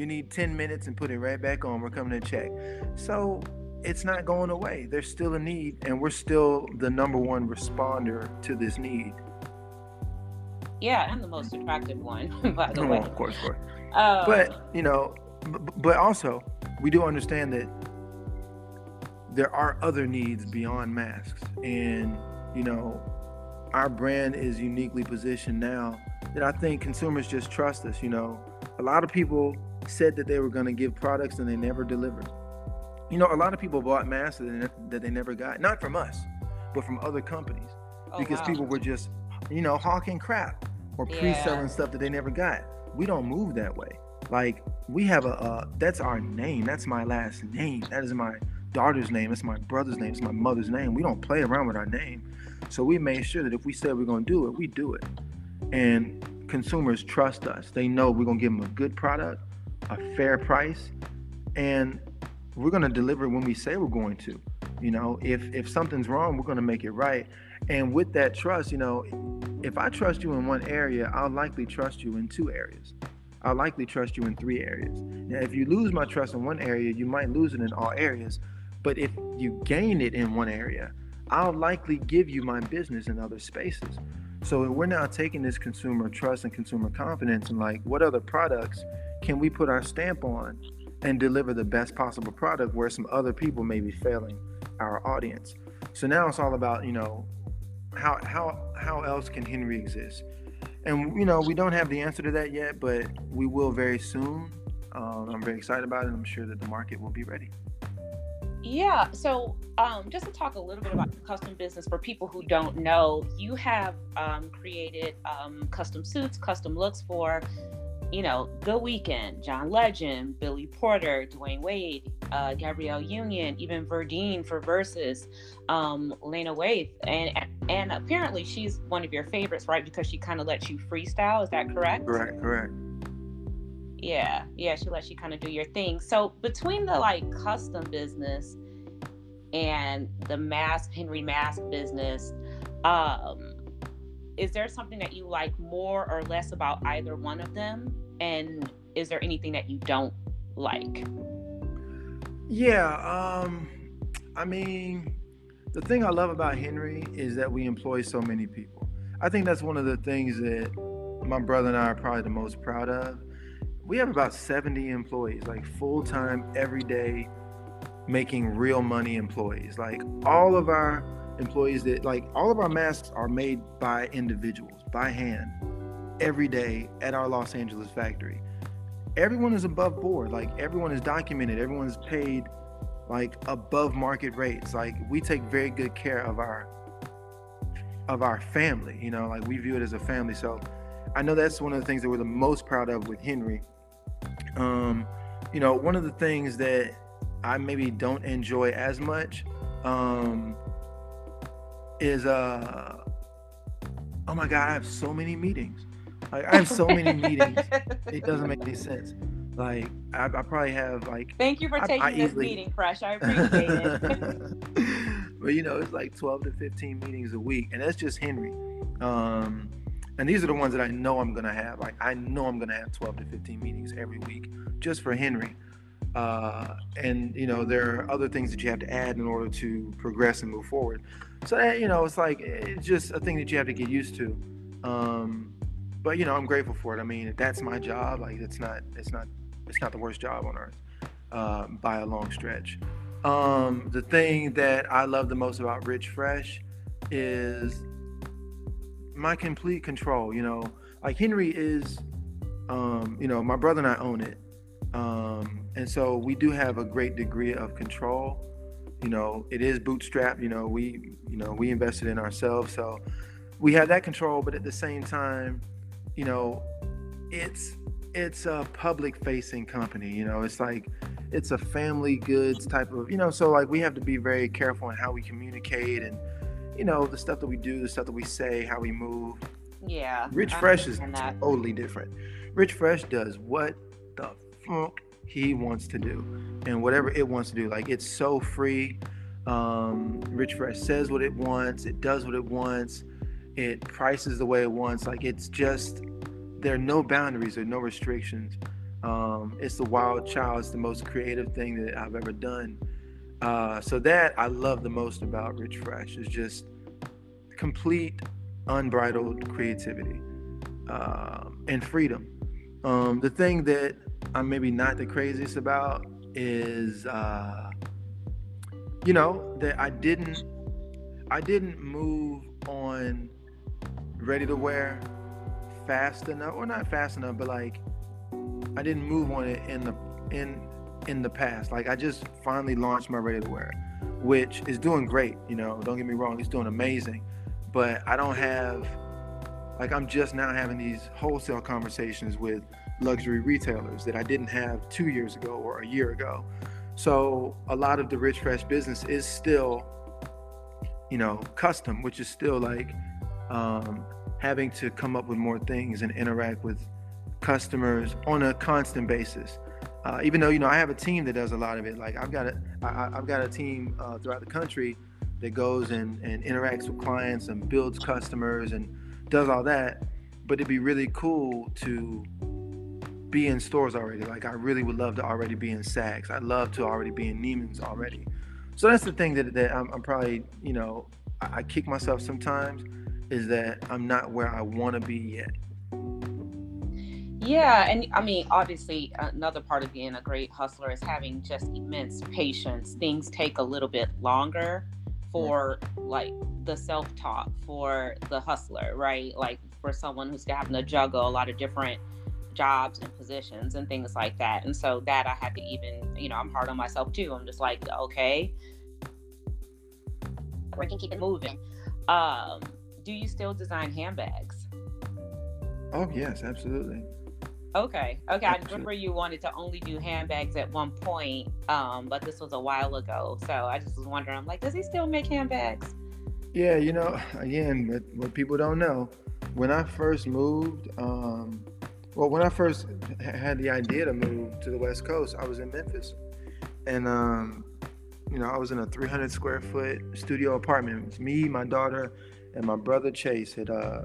You need 10 minutes and put it right back on. We're coming to check. So it's not going away. There's still a need, and we're still the number one responder to this need. Yeah, and the most attractive one, by the oh, way. Of course, of course. Um, but you know, but also we do understand that there are other needs beyond masks, and you know, our brand is uniquely positioned now that I think consumers just trust us. You know, a lot of people said that they were going to give products and they never delivered. You know, a lot of people bought masks that they that they never got, not from us, but from other companies, oh, because wow. people were just, you know, hawking crap or pre-selling yeah. stuff that they never got. We don't move that way. Like we have a, uh, that's our name. That's my last name. That is my daughter's name. It's my brother's name. It's my mother's name. We don't play around with our name. So we made sure that if we said we're going to do it, we do it. And consumers trust us. They know we're going to give them a good product, a fair price, and we're going to deliver when we say we're going to. You know, if if something's wrong, we're going to make it right. And with that trust, you know, if I trust you in one area, I'll likely trust you in two areas. I'll likely trust you in three areas. Now, if you lose my trust in one area, you might lose it in all areas. But if you gain it in one area, I'll likely give you my business in other spaces. So we're now taking this consumer trust and consumer confidence and like, what other products can we put our stamp on and deliver the best possible product where some other people may be failing our audience? So now it's all about, you know, how how how else can Henry exist? And you know, we don't have the answer to that yet, but we will very soon. Um, I'm very excited about it. I'm sure that the market will be ready. Yeah. So, um, just to talk a little bit about your custom business for people who don't know, you have um, created um, custom suits, custom looks for you know, The Weeknd, John Legend, Billy Porter, Dwyane Wade, uh, Gabrielle Union, even Verdine for Verzuz, um, Lena Waithe, and and apparently she's one of your favorites, right? Because she kind of lets you freestyle. Is that correct? Correct. Correct. Yeah, yeah, she lets you kind of do your thing. So between the like custom business and the mask Henry mask business, um, is there something that you like more or less about either one of them? And is there anything that you don't like? Yeah, um, I mean, the thing I love about Henry is that we employ so many people. I think that's one of the things that my brother and I are probably the most proud of. We have about 70 employees, like full time, every day, making real money employees. Like all of our employees that like all of our masks are made by individuals by hand every day at our Los Angeles factory. Everyone is above board, like everyone is documented, everyone is paid like above market rates. Like we take very good care of our of our family, you know, like we view it as a family. So I know that's one of the things that we're the most proud of with Henry. Um, you know, one of the things that I maybe don't enjoy as much um, is uh oh my god, I have so many meetings. Like I have so many meetings, it doesn't make any sense. Like I, I probably have like. Thank you for taking I, I this easily... meeting, Fresh. I appreciate it. but you know, it's like twelve to fifteen meetings a week, and that's just Henry. Um, and these are the ones that I know I'm gonna have. Like I know I'm gonna have twelve to fifteen meetings every week just for Henry. Uh, and you know there are other things that you have to add in order to progress and move forward. So that, you know it's like it's just a thing that you have to get used to. Um, but you know i'm grateful for it. I mean that's my job. Like it's not it's not it's not the worst job on earth uh, by a long stretch. Um, the thing that i love the most about rich fresh is my complete control you know. Like henry is um, you know my brother and i own it um, and so we do have a great degree of control. You know, it is bootstrap. You know, we you know we invested in ourselves, so we have that control. But at the same time, you know, it's it's a public facing company. You know, it's like it's a family goods type of you know. So like we have to be very careful in how we communicate and you know the stuff that we do, the stuff that we say, how we move. Yeah. Rich Fresh is that. totally different. Rich Fresh does what the he wants to do and whatever it wants to do. Like it's so free. Um, Rich Fresh says what it wants, it does what it wants, it prices the way it wants. Like it's just there are no boundaries, there are no restrictions. Um, it's the wild child. It's the most creative thing that I've ever done. Uh, so that I love the most about Rich Fresh is just complete, unbridled creativity uh, and freedom. Um, the thing that I'm maybe not the craziest about is, uh, you know, that I didn't, I didn't move on ready to wear fast enough, or not fast enough, but like I didn't move on it in the in in the past. Like I just finally launched my ready to wear, which is doing great. You know, don't get me wrong, it's doing amazing, but I don't have like I'm just now having these wholesale conversations with luxury retailers that I didn't have two years ago or a year ago. So a lot of the Rich Fresh business is still, you know, custom, which is still like um, having to come up with more things and interact with customers on a constant basis. Uh, even though you know I have a team that does a lot of it. Like I've got a I, I've got a team uh, throughout the country that goes and, and interacts with clients and builds customers and does all that. But it'd be really cool to be in stores already. Like I really would love to already be in Saks. I'd love to already be in Neiman's already. So that's the thing that, that I'm, I'm probably you know I, I kick myself sometimes is that I'm not where I want to be yet. Yeah, and I mean, obviously, another part of being a great hustler is having just immense patience. Things take a little bit longer for like the self-taught for the hustler, right? Like for someone who's having to juggle a lot of different jobs and positions and things like that. And so that I had to even, you know, I'm hard on myself too. I'm just like, okay, we can keep it moving. Um, do you still design handbags? Oh yes, absolutely. Okay. Okay. I remember you wanted to only do handbags at one point, um, but this was a while ago. So I just was wondering, I'm like, does he still make handbags? Yeah, you know, again, what, what people don't know, when I first moved, um, well, when I first had the idea to move to the West Coast, I was in Memphis, and um, you know, I was in a 300 square foot studio apartment. It was me, my daughter, and my brother Chase had uh,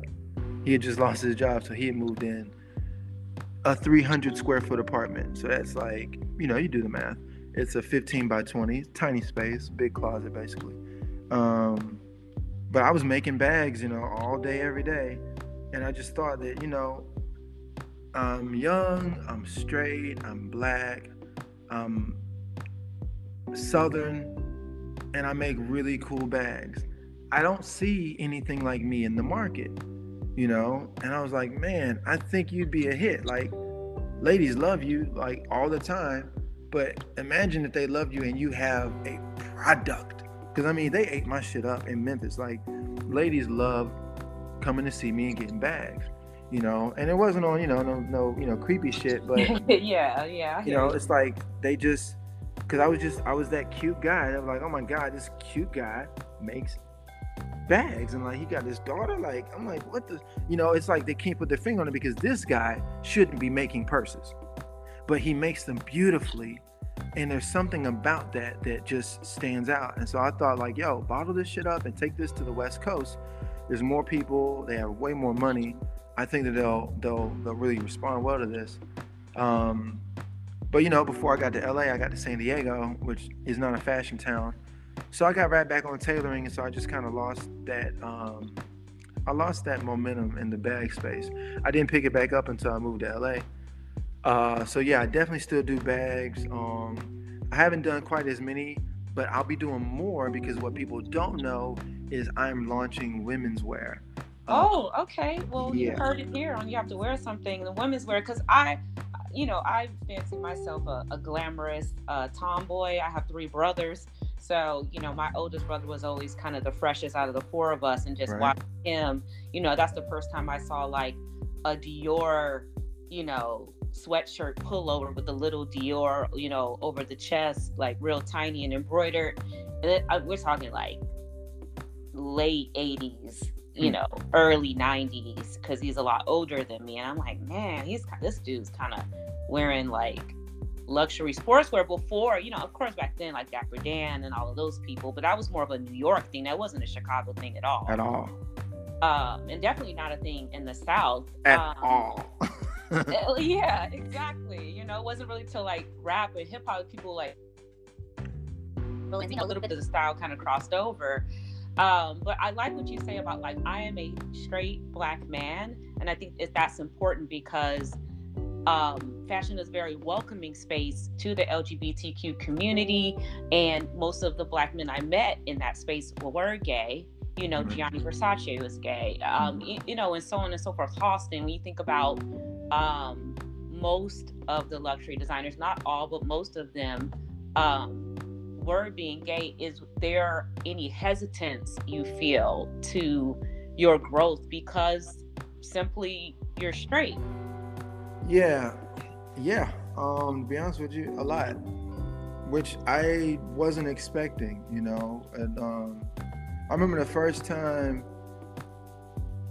he had just lost his job, so he had moved in a 300 square foot apartment. So that's like, you know, you do the math. It's a 15 by 20, tiny space, big closet basically. Um, but I was making bags, you know, all day, every day. And I just thought that, you know, I'm young, I'm straight, I'm black, I'm southern, and I make really cool bags. I don't see anything like me in the market you know? And i was like man i think you'd be a hit. Like ladies love you like all the time but imagine if they love you and you have a product. Because i mean they ate my shit up in memphis. Like ladies love coming to see me and getting bags you know and it wasn't on you know no no you know creepy shit but yeah yeah you know it's like they just because i was just i was that cute guy and i was like oh my god this cute guy makes bags and like he got his daughter like i'm like what the you know it's like they can't put their finger on it because this guy shouldn't be making purses but he makes them beautifully and there's something about that that just stands out and so i thought like yo bottle this shit up and take this to the west coast. There's more people they have way more money i think that they'll they'll they'll really respond well to this um, but you know before i got to la i got to san diego which is not a fashion town so I got right back on tailoring, and so I just kind of lost that. Um, I lost that momentum in the bag space. I didn't pick it back up until I moved to LA. Uh, so yeah, I definitely still do bags. Um, I haven't done quite as many, but I'll be doing more because what people don't know is I'm launching women's wear. Uh, oh, okay. Well, yeah. you heard it here on You Have to Wear Something, the women's wear, because I, you know, I fancy myself a, a glamorous uh, tomboy. I have three brothers. So, you know, my oldest brother was always kind of the freshest out of the four of us, and just right. watching him, you know, that's the first time I saw like a Dior, you know, sweatshirt pullover with a little Dior, you know, over the chest, like real tiny and embroidered. And it, I, we're talking like late 80s, you hmm. know, early 90s, because he's a lot older than me. And I'm like, man, he's this dude's kind of wearing like luxury sportswear before, you know, of course back then like Dapper Dan and all of those people, but that was more of a New York thing. That wasn't a Chicago thing at all. At all. Um, and definitely not a thing in the South. At um, all. Uh, yeah, exactly. You know, it wasn't really till like rap and hip hop people like really a little bit of the style kind of crossed over. Um, but I like what you say about like I am a straight black man, and I think that's important because um, fashion is a very welcoming space to the LGBTQ community, and most of the black men I met in that space were gay. You know, mm-hmm. Gianni Versace was gay. Um, you, you, know, and so on and so forth. Halston, when you think about um, most of the luxury designers, not all, but most of them, um, word being gay, is there any hesitance you feel to your growth because simply you're straight? Yeah, yeah. Um, to be honest with you, a lot, which I wasn't expecting. You know, and um, I remember the first time,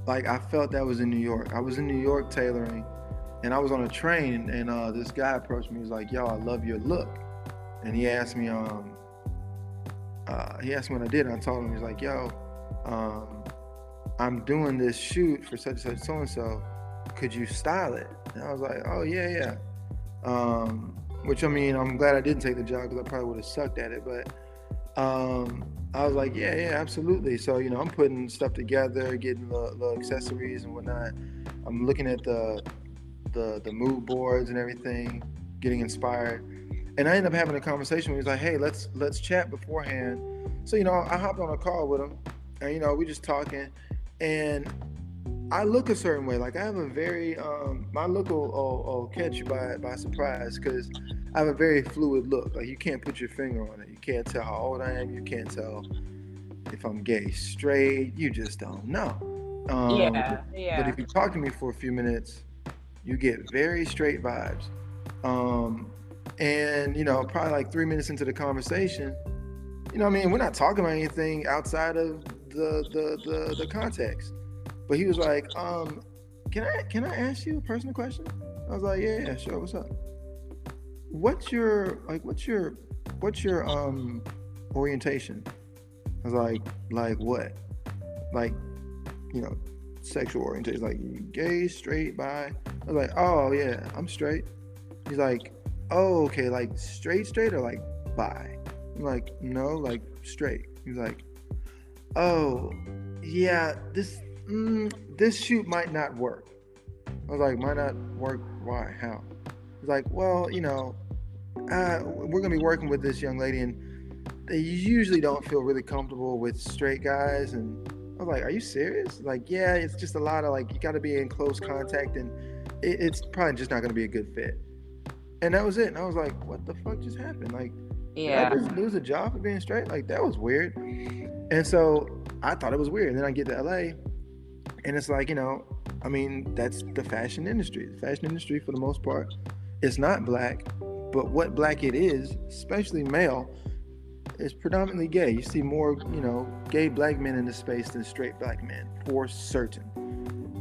like I felt that was in New York. I was in New York tailoring, and I was on a train, and uh, this guy approached me. He was like, "Yo, I love your look," and he asked me, um, uh, he asked me what I did. And I told him, he's like, yo, um, I'm doing this shoot for such and such so and so. Could you style it? And I was like, oh, yeah, yeah. Um, which I mean, I'm glad I didn't take the job because I probably would have sucked at it. But um, I was like, yeah, yeah, absolutely. So, you know, I'm putting stuff together, getting the, the accessories and whatnot. I'm looking at the, the, the mood boards and everything, getting inspired and I ended up having a conversation. Where he was like, "Hey, let's let's chat beforehand." So you know, I hopped on a call with him, and you know, we just talking, and I look a certain way. Like I have a very um, my look will, will, will catch you by by surprise because I have a very fluid look. Like you can't put your finger on it. You can't tell how old I am. You can't tell if I'm gay, straight. You just don't know. Um, yeah, yeah. But if you talk to me for a few minutes, you get very straight vibes. Um, and, you know, probably like three minutes into the conversation, you know, I mean, we're not talking about anything outside of the the the, the context. But he was like, um, can I can I ask you a personal question? I was like, yeah, yeah, sure. What's up? What's your like? What's your what's your um orientation? I was like, like what? Like, you know, sexual orientation, like gay, straight, bi. I was like, oh yeah, I'm straight. He's like, oh, okay, like straight, straight, or like bi? I'm like, no, like straight. He's like, oh, yeah, this mm, this shoot might not work. I was like, might not work. Why? How? He's like, well, you know, uh, we're gonna be working with this young lady, and they usually don't feel really comfortable with straight guys. And I was like, are you serious? Like, yeah, it's just a lot of like you got to be in close contact, and it, it's probably just not gonna be a good fit and that was it. And I was like, what the fuck just happened? Like, yeah, I just lose a job for being straight. Like that was weird. And so I thought it was weird. And then I get to LA, and it's like, you know, I mean, that's the fashion industry. The fashion industry, for the most part, is not black, but what black it is, especially male, is predominantly gay. You see more, you know, gay black men in the space than straight black men, for certain.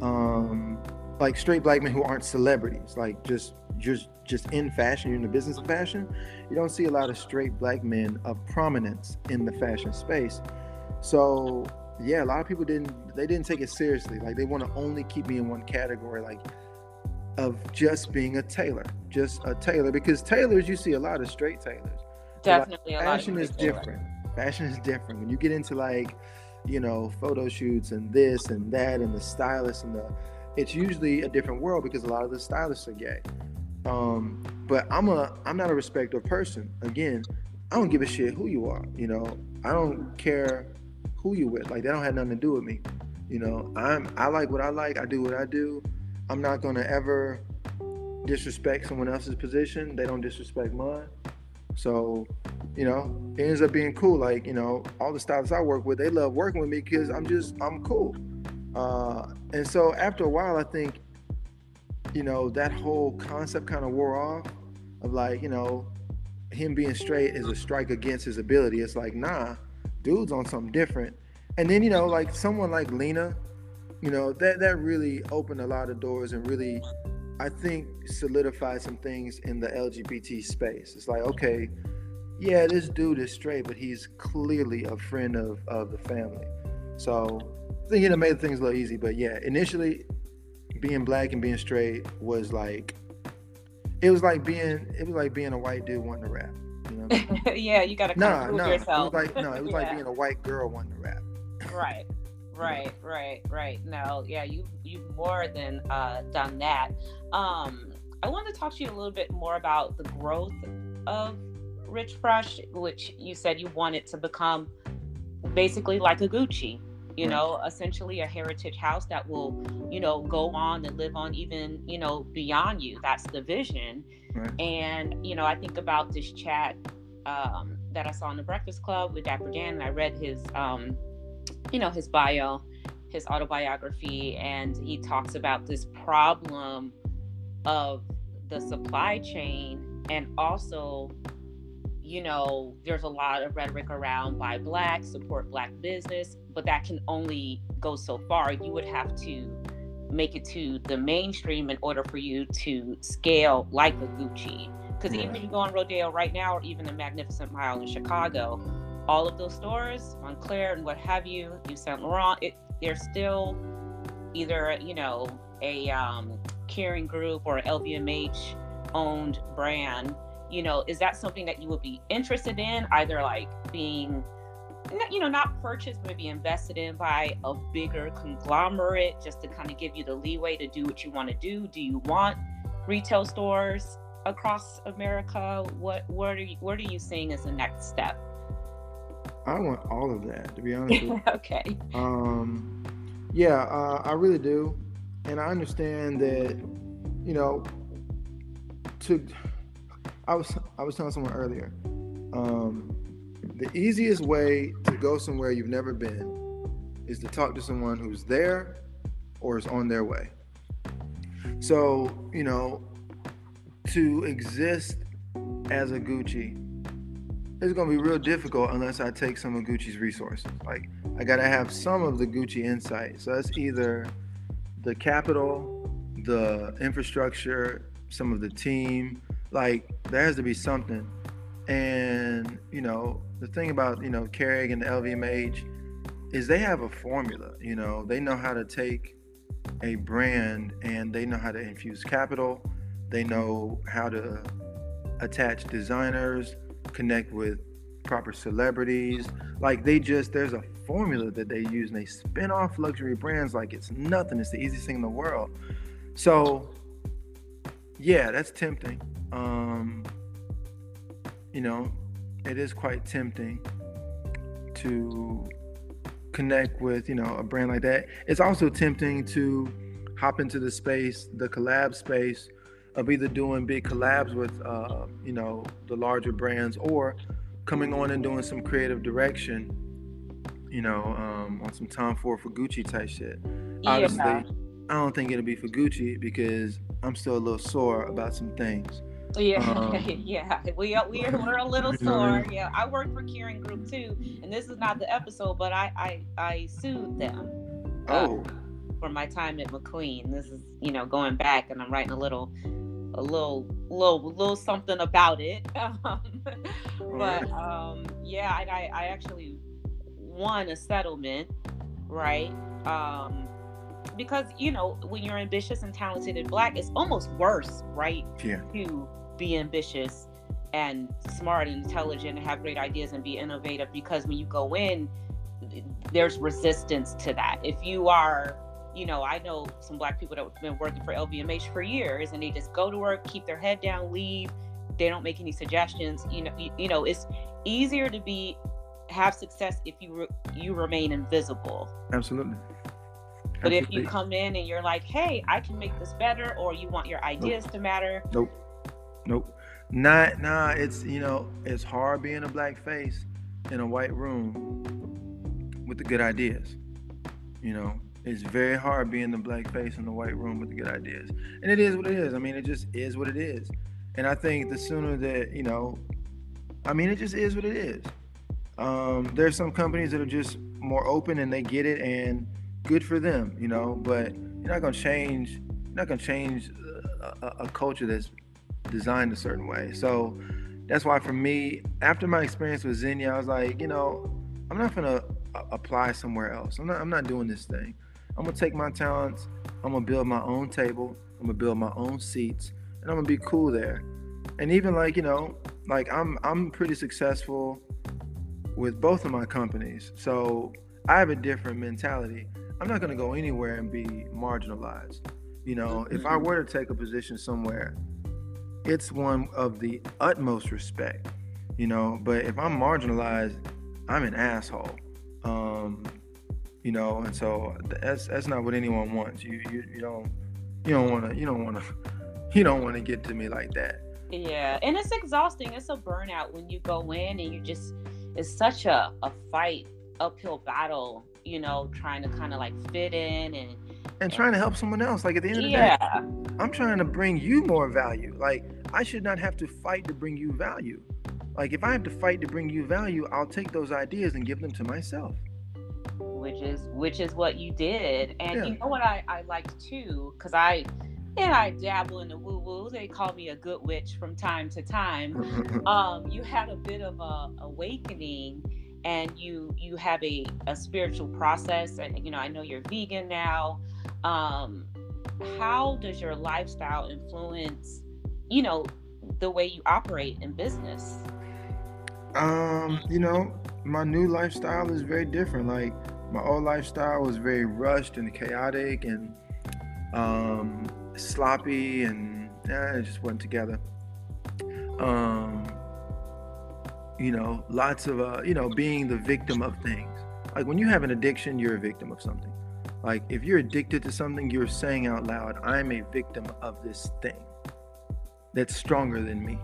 Um, like straight black men who aren't celebrities, like just just just in fashion, you're in the business of fashion, you don't see a lot of straight black men of prominence in the fashion space. So yeah, a lot of people didn't they didn't take it seriously. Like they want to only keep me in one category, like of just being a tailor, just a tailor. Because tailors, you see a lot of straight tailors. Definitely, like, fashion is different. Fashion is different. When you get into like, you know, photo shoots and this and that and the stylists and the, it's usually a different world because a lot of the stylists are gay. Um, but I'm a I'm not a respecter person. Again, I don't give a shit who you are. You know, I don't care who you with. Like that don't have nothing to do with me. You know, I'm I like what I like. I do what I do. I'm not gonna ever disrespect someone else's position. They don't disrespect mine. So, you know, it ends up being cool. Like, you know, all the stylists I work with, they love working with me because I'm just I'm cool. Uh, and so after a while, I think you know, that whole concept kind of wore off of like, you know, him being straight is a strike against his ability. It's like, nah, dude's on something different. And then, you know, like someone like Lena, you know, that that really opened a lot of doors and really I think solidified some things in the LGBT space. It's like, okay, yeah, this dude is straight, but he's clearly a friend of, of the family. So I think it made things a little easy. But yeah, initially being black and being straight was like it was like being it was like being a white dude wanting to rap. You know yeah, you gotta nah, prove nah, yourself. It was like no, it was yeah. like being a white girl wanting to rap. right. Right, right, right. No, yeah, you you've more than uh, done that. Um, I want to talk to you a little bit more about the growth of Rich Fresh, which you said you wanted to become basically like a Gucci, you know, essentially a heritage house that will, you know, go on and live on even, you know, beyond you. That's the vision. Right. And, you know, I think about this chat um, that I saw in the Breakfast Club with Dapper Dan, and I read his, um, you know, his bio, his autobiography, and he talks about this problem of the supply chain and also you know, there's a lot of rhetoric around buy black, support black business, but that can only go so far. You would have to make it to the mainstream in order for you to scale like a Gucci. Because yeah. even if you go on Rodeo right now, or even the Magnificent Mile in Chicago, all of those stores, Moncler and what have you, Yves Saint Laurent, it, they're still either you know a um, Kering Group or LVMH owned brand you know is that something that you would be interested in either like being you know not purchased maybe invested in by a bigger conglomerate just to kind of give you the leeway to do what you want to do. Do you want retail stores across america? What what are you what are you seeing as the next step? I want all of that to be honest okay. Um yeah uh, i really do. And i understand that you know to I was I was telling someone earlier. Um, the easiest way to go somewhere you've never been is to talk to someone who's there or is on their way. So you know, to exist as a Gucci, it's gonna be real difficult unless I take some of Gucci's resources. Like I gotta have some of the Gucci insight. So that's either the capital, the infrastructure, some of the team, like there has to be something. And you know, the thing about you know Kering and the LVMH is they have a formula. You know, they know how to take a brand and they know how to infuse capital. They know how to attach designers, connect with proper celebrities. Like they just there's a formula that they use and they spin off luxury brands like it's nothing. It's the easiest thing in the world. So yeah, that's tempting. Um, you know, it is quite tempting to connect with, you know, a brand like that. It's also tempting to hop into the space, the collab space of either doing big collabs with, uh, you know, the larger brands or coming on and doing some creative direction, you know, um, on some Tom Ford for Gucci type shit. Yeah. Obviously, I don't think it'll be for Gucci because I'm still a little sore about some things. Yeah, um, yeah, we are, we are we're a little sore. Yeah, I work for Kering Group too, and this is not the episode, but I I, I sued them. Uh, oh. for my time at McQueen, this is you know going back, and I'm writing a little, a little, little, little something about it. but um, yeah, I, I I actually won a settlement, right? Um, because you know when you're ambitious and talented and black, it's almost worse, right? Yeah. To be ambitious and smart and intelligent and have great ideas and be innovative because when you go in there's resistance to that. If you are you know i know some black people that have been working for lvmh for years and they just go to work keep their head down leave. They don't make any suggestions. You know you, you know it's easier to be have success if you re, you remain invisible. Absolutely. But if you come in and you're like, hey, I can make this better, or you want your ideas nope. to matter, nope. Nope. Not nah, it's you know, it's hard being a black face in a white room with the good ideas. You know, it's very hard being the black face in the white room with the good ideas. And it is what it is. I mean, it just is what it is. And I think the sooner that, you know, I mean, it just is what it is. Um, there's some companies that are just more open and they get it and good for them, you know, but you're not going to change, you're not going to change a, a culture that's designed a certain way. So that's why for me, after my experience with Zegna, I was like, you know, I'm not gonna uh, apply somewhere else. I'm not. I'm not doing this thing. I'm gonna take my talents. I'm gonna build my own table. I'm gonna build my own seats, and I'm gonna be cool there. And even like you know, like I'm I'm pretty successful with both of my companies, so I have a different mentality. I'm not gonna go anywhere and be marginalized. You know, if I mm-hmm. were to take a position somewhere, it's one of the utmost respect. You know, but if I'm marginalized, I'm an asshole. Um, you know, and so that's that's not what anyone wants. You you, you don't you don't want to you don't want to you don't want to get to me like that. Yeah, and it's exhausting. It's a burnout when you go in and you just it's such a a fight uphill battle. You know, trying to kind of like fit in and and trying to help someone else. Like at the end of the day. yeah. day, I'm trying to bring you more value. Like I should not have to fight to bring you value. Like if I have to fight to bring you value, I'll take those ideas and give them to myself. Which is which is what you did. And yeah. you know what I, I liked too, because I and I dabble in the woo woo. They call me a good witch from time to time. um, you had a bit of a awakening and you you have a, a spiritual process and you know I know you're vegan now. Um, how does your lifestyle influence, you know, the way you operate in business? Um, you know, my new lifestyle is very different. Like my old lifestyle was very rushed and chaotic and um, sloppy, and eh, it just wasn't together. Um, you know, lots of uh, you know, being the victim of things. Like when you have an addiction, you're a victim of something. Like if you're addicted to something, you're saying out loud, "I'm a victim of this thing that's stronger than me."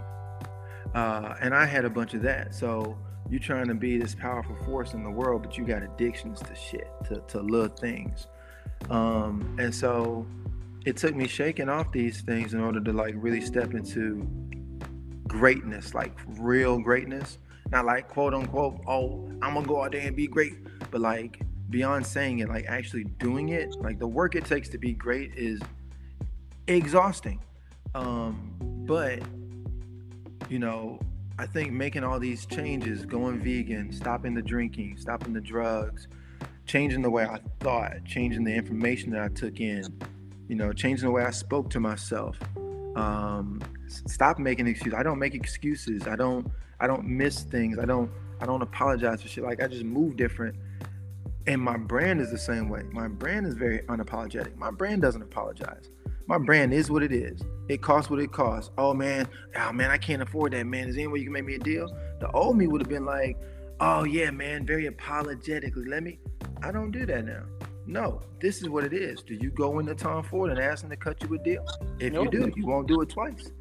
Uh, and I had a bunch of that. So you're trying to be this powerful force in the world, but you got addictions to shit, to, to little things. Um, and so it took me shaking off these things in order to like really step into greatness, like real greatness. Not like quote unquote, oh, I'm gonna go out there and be great, but like beyond saying it, like actually doing it, like the work it takes to be great is exhausting. Um, but you know, I think making all these changes, going vegan, stopping the drinking, stopping the drugs, changing the way I thought, changing the information that I took in, you know, changing the way I spoke to myself. Um, stop making excuses. I don't make excuses. I don't. I don't miss things. I don't. I don't apologize for shit. Like I just move different. And my brand is the same way. My brand is very unapologetic. My brand doesn't apologize my brand is what it is. It costs what it costs. Oh man, oh man, I can't afford that, man. Is there any way you can make me a deal? The old me would have been like, oh yeah, man, very apologetically. Let me. I don't do that now. No, this is what it is. Do you go into Tom Ford and ask him to cut you a deal? If nope. you do, you won't do it twice.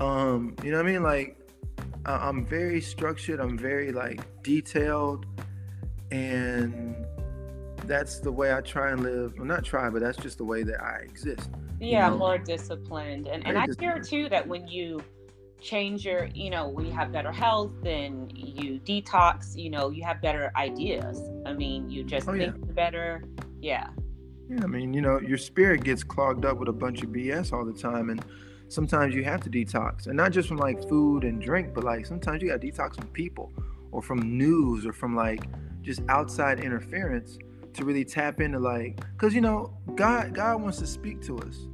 Um, you know what I mean? Like, I'm very structured. I'm very like detailed, and that's the way I try and live. Well, not try, but that's just the way that I exist yeah know? more disciplined. And, and i hear too that when you change your you know when you have better health and you detox you know you have better ideas. I mean you just oh, think yeah. better. Yeah. Yeah i mean you know your spirit gets clogged up with a bunch of bs all the time and sometimes you have to detox. And not just from like food and drink but like sometimes you got to detox from people or from news or from like just outside interference to really tap into like because you know god god wants to speak to us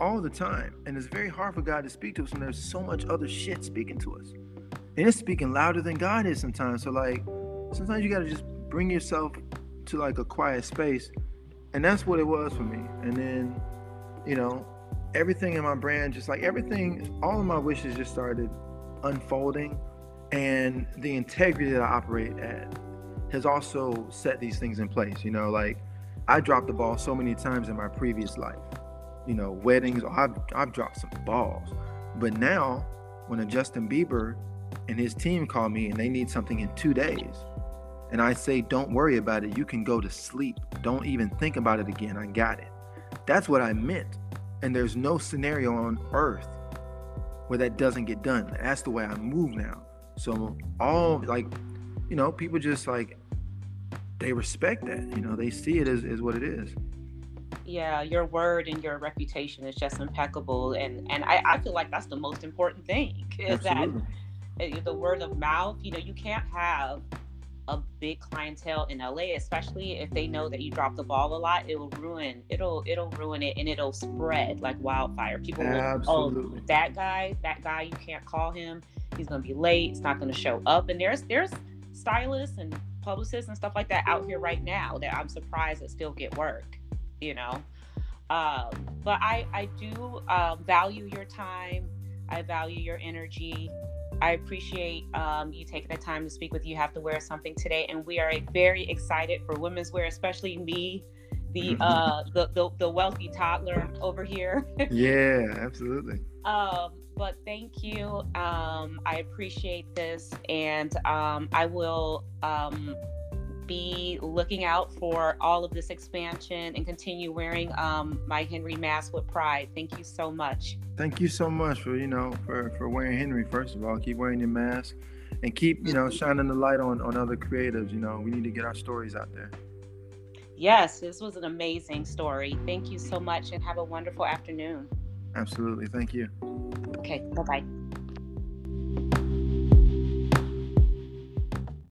all the time and it's very hard for god to speak to us when there's so much other shit speaking to us. And it's speaking louder than god is sometimes so like sometimes you got to just bring yourself to like a quiet space and that's what it was for me. And then you know everything in my brand just like everything all of my wishes just started unfolding and the integrity that i operate at has also set these things in place. You know, like I dropped the ball so many times in my previous life. You know, weddings, oh, I've, I've dropped some balls. But now, when a Justin Bieber and his team call me and they need something in two days, and I say, don't worry about it, you can go to sleep. Don't even think about it again. I got it. That's what I meant. And there's no scenario on earth where that doesn't get done. That's the way I move now. So, all like, you know, people just like they respect that. You know, they see it as, as what it is. Yeah, your word and your reputation is just impeccable, and and I, I feel like that's the most important thing is Absolutely. that uh, the word of mouth. You know, you can't have a big clientele in LA, especially if they know that you drop the ball a lot, it will ruin it'll it'll ruin it and it'll spread like wildfire. People will oh that guy, that guy you can't call him. He's gonna be late, it's not gonna show up. And there's there's stylists and publicists and stuff like that out here right now that I'm surprised that still get work, you know. Um, but I I do uh, value your time. I value your energy. I appreciate um, you taking the time to speak with You Have to Wear Something today, and we are very excited for women's wear, especially me, the uh, the, the, the wealthy toddler over here. yeah, absolutely. Um, but thank you. Um, I appreciate this, and um, I will um, be looking out for all of this expansion and continue wearing um, my Henry mask with pride. Thank you so much. Thank you so much for you know for for wearing Henry. First of all, keep wearing your mask and keep you know shining the light on on other creatives. You know we need to get our stories out there. Yes, this was an amazing story. Thank you so much, and have a wonderful afternoon. Absolutely. Thank you. Okay. Bye bye.